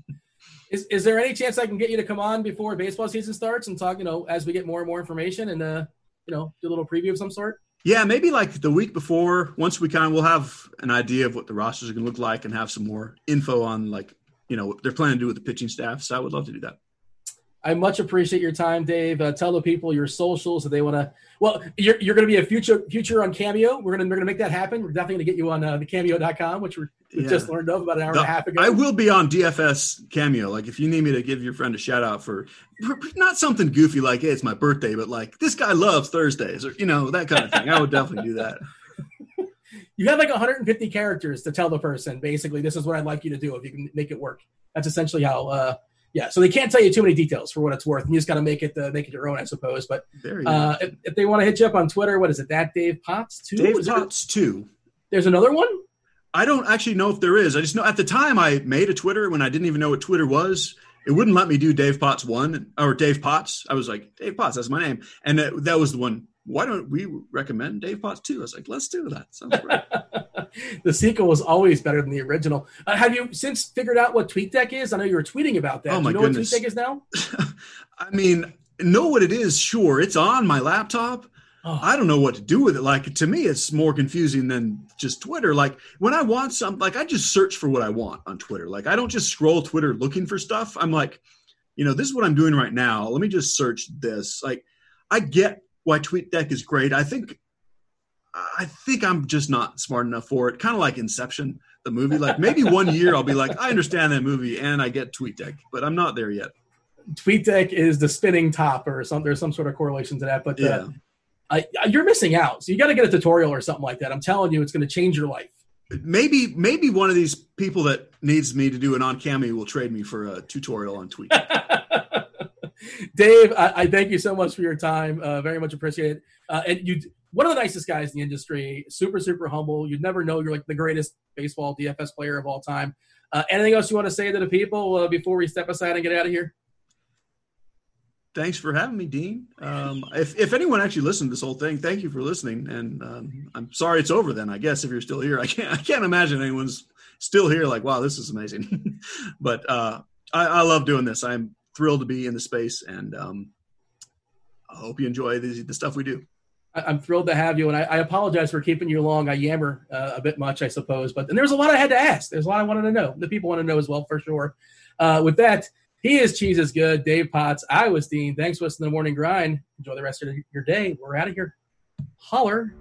Is, is there any chance I can get you to come on before baseball season starts and talk, you know, as we get more and more information and, uh, you know, do a little preview of some sort? Yeah, maybe like the week before, once we kind of will have an idea of what the rosters are going to look like and have some more info on like, you know, what they're planning to do with the pitching staff. So I would love to do that. I much appreciate your time, Dave. Uh, tell the people your socials if they want to. Well, you're, you're going to be a future future on Cameo. We're going to we're going to make that happen. We're definitely going to get you on uh, the Cameo.com, which we yeah. just learned of about an hour the, and a half ago. I will be on DFS Cameo. Like if you need me to give your friend a shout out for, for not something goofy like hey, it's my birthday, but like this guy loves Thursdays or you know that kind of thing. I would definitely do that. You have like 150 characters to tell the person basically this is what I'd like you to do if you can make it work. That's essentially how. Uh, yeah, so they can't tell you too many details for what it's worth. And you just got to make it uh, make it your own, I suppose. But uh, if, if, they want to hit you up on Twitter, what is it? That Dave Potts two. Dave is Potts two. There's another one. I don't actually know if there is. I just know at the time I made a Twitter when I didn't even know what Twitter was. It wouldn't let me do Dave Potts one or Dave Potts. I was like Dave Potts, that's my name, and that, that was the one. Why don't we recommend Dave Potts two? I was like, let's do that. Sounds great. the sequel was always better than the original. Uh, have you since figured out what TweetDeck is? I know you were tweeting about that. Oh my Do you know goodness. what TweetDeck is now? I mean, know what it is. Sure, it's on my laptop. Oh. I don't know what to do with it. Like to me, it's more confusing than just Twitter. Like when I want something, like I just search for what I want on Twitter. Like I don't just scroll Twitter looking for stuff. I'm like, you know, this is what I'm doing right now. Let me just search this. Like I get why TweetDeck is great. I think I think I'm just not smart enough for it. Kind of like Inception, the movie. Like maybe one year I'll be like, I understand that movie and I get TweetDeck, but I'm not there yet. TweetDeck is the spinning top or some. There's some sort of correlation to that, but yeah. I, you're missing out. So you got to get a tutorial or something like that. I'm telling you, it's going to change your life. Maybe maybe one of these people that needs me to do an on cameo will trade me for a tutorial on Tweet. Dave, I, I, thank you so much for your time. Uh, very much appreciate it. Uh, and you one of the nicest guys in the industry, super, super humble. You'd never know you're like the greatest baseball DFS player of all time. Uh, anything else you want to say to the people uh, before we step aside and get out of here? Thanks for having me, Dean. Um, if, if anyone actually listened to this whole thing, thank you for listening. And um, I'm sorry it's over. Then I guess if you're still here, I can't I can't imagine anyone's still here. Like, wow, this is amazing. but uh, I, I, love doing this. I'm thrilled to be in the space, and um, I hope you enjoy the, the stuff we do. I, am thrilled to have you, and I, I, apologize for keeping you long. I yammer uh, a bit much, I suppose, but and there's a lot I had to ask. There's a lot I wanted to know. The people want to know as well, for sure. Uh, with that, he is CheeseIsGood. Dave Potts. I was Dean. Thanks for listening to the morning grind. Enjoy the rest of your day. We're out of here. Holler.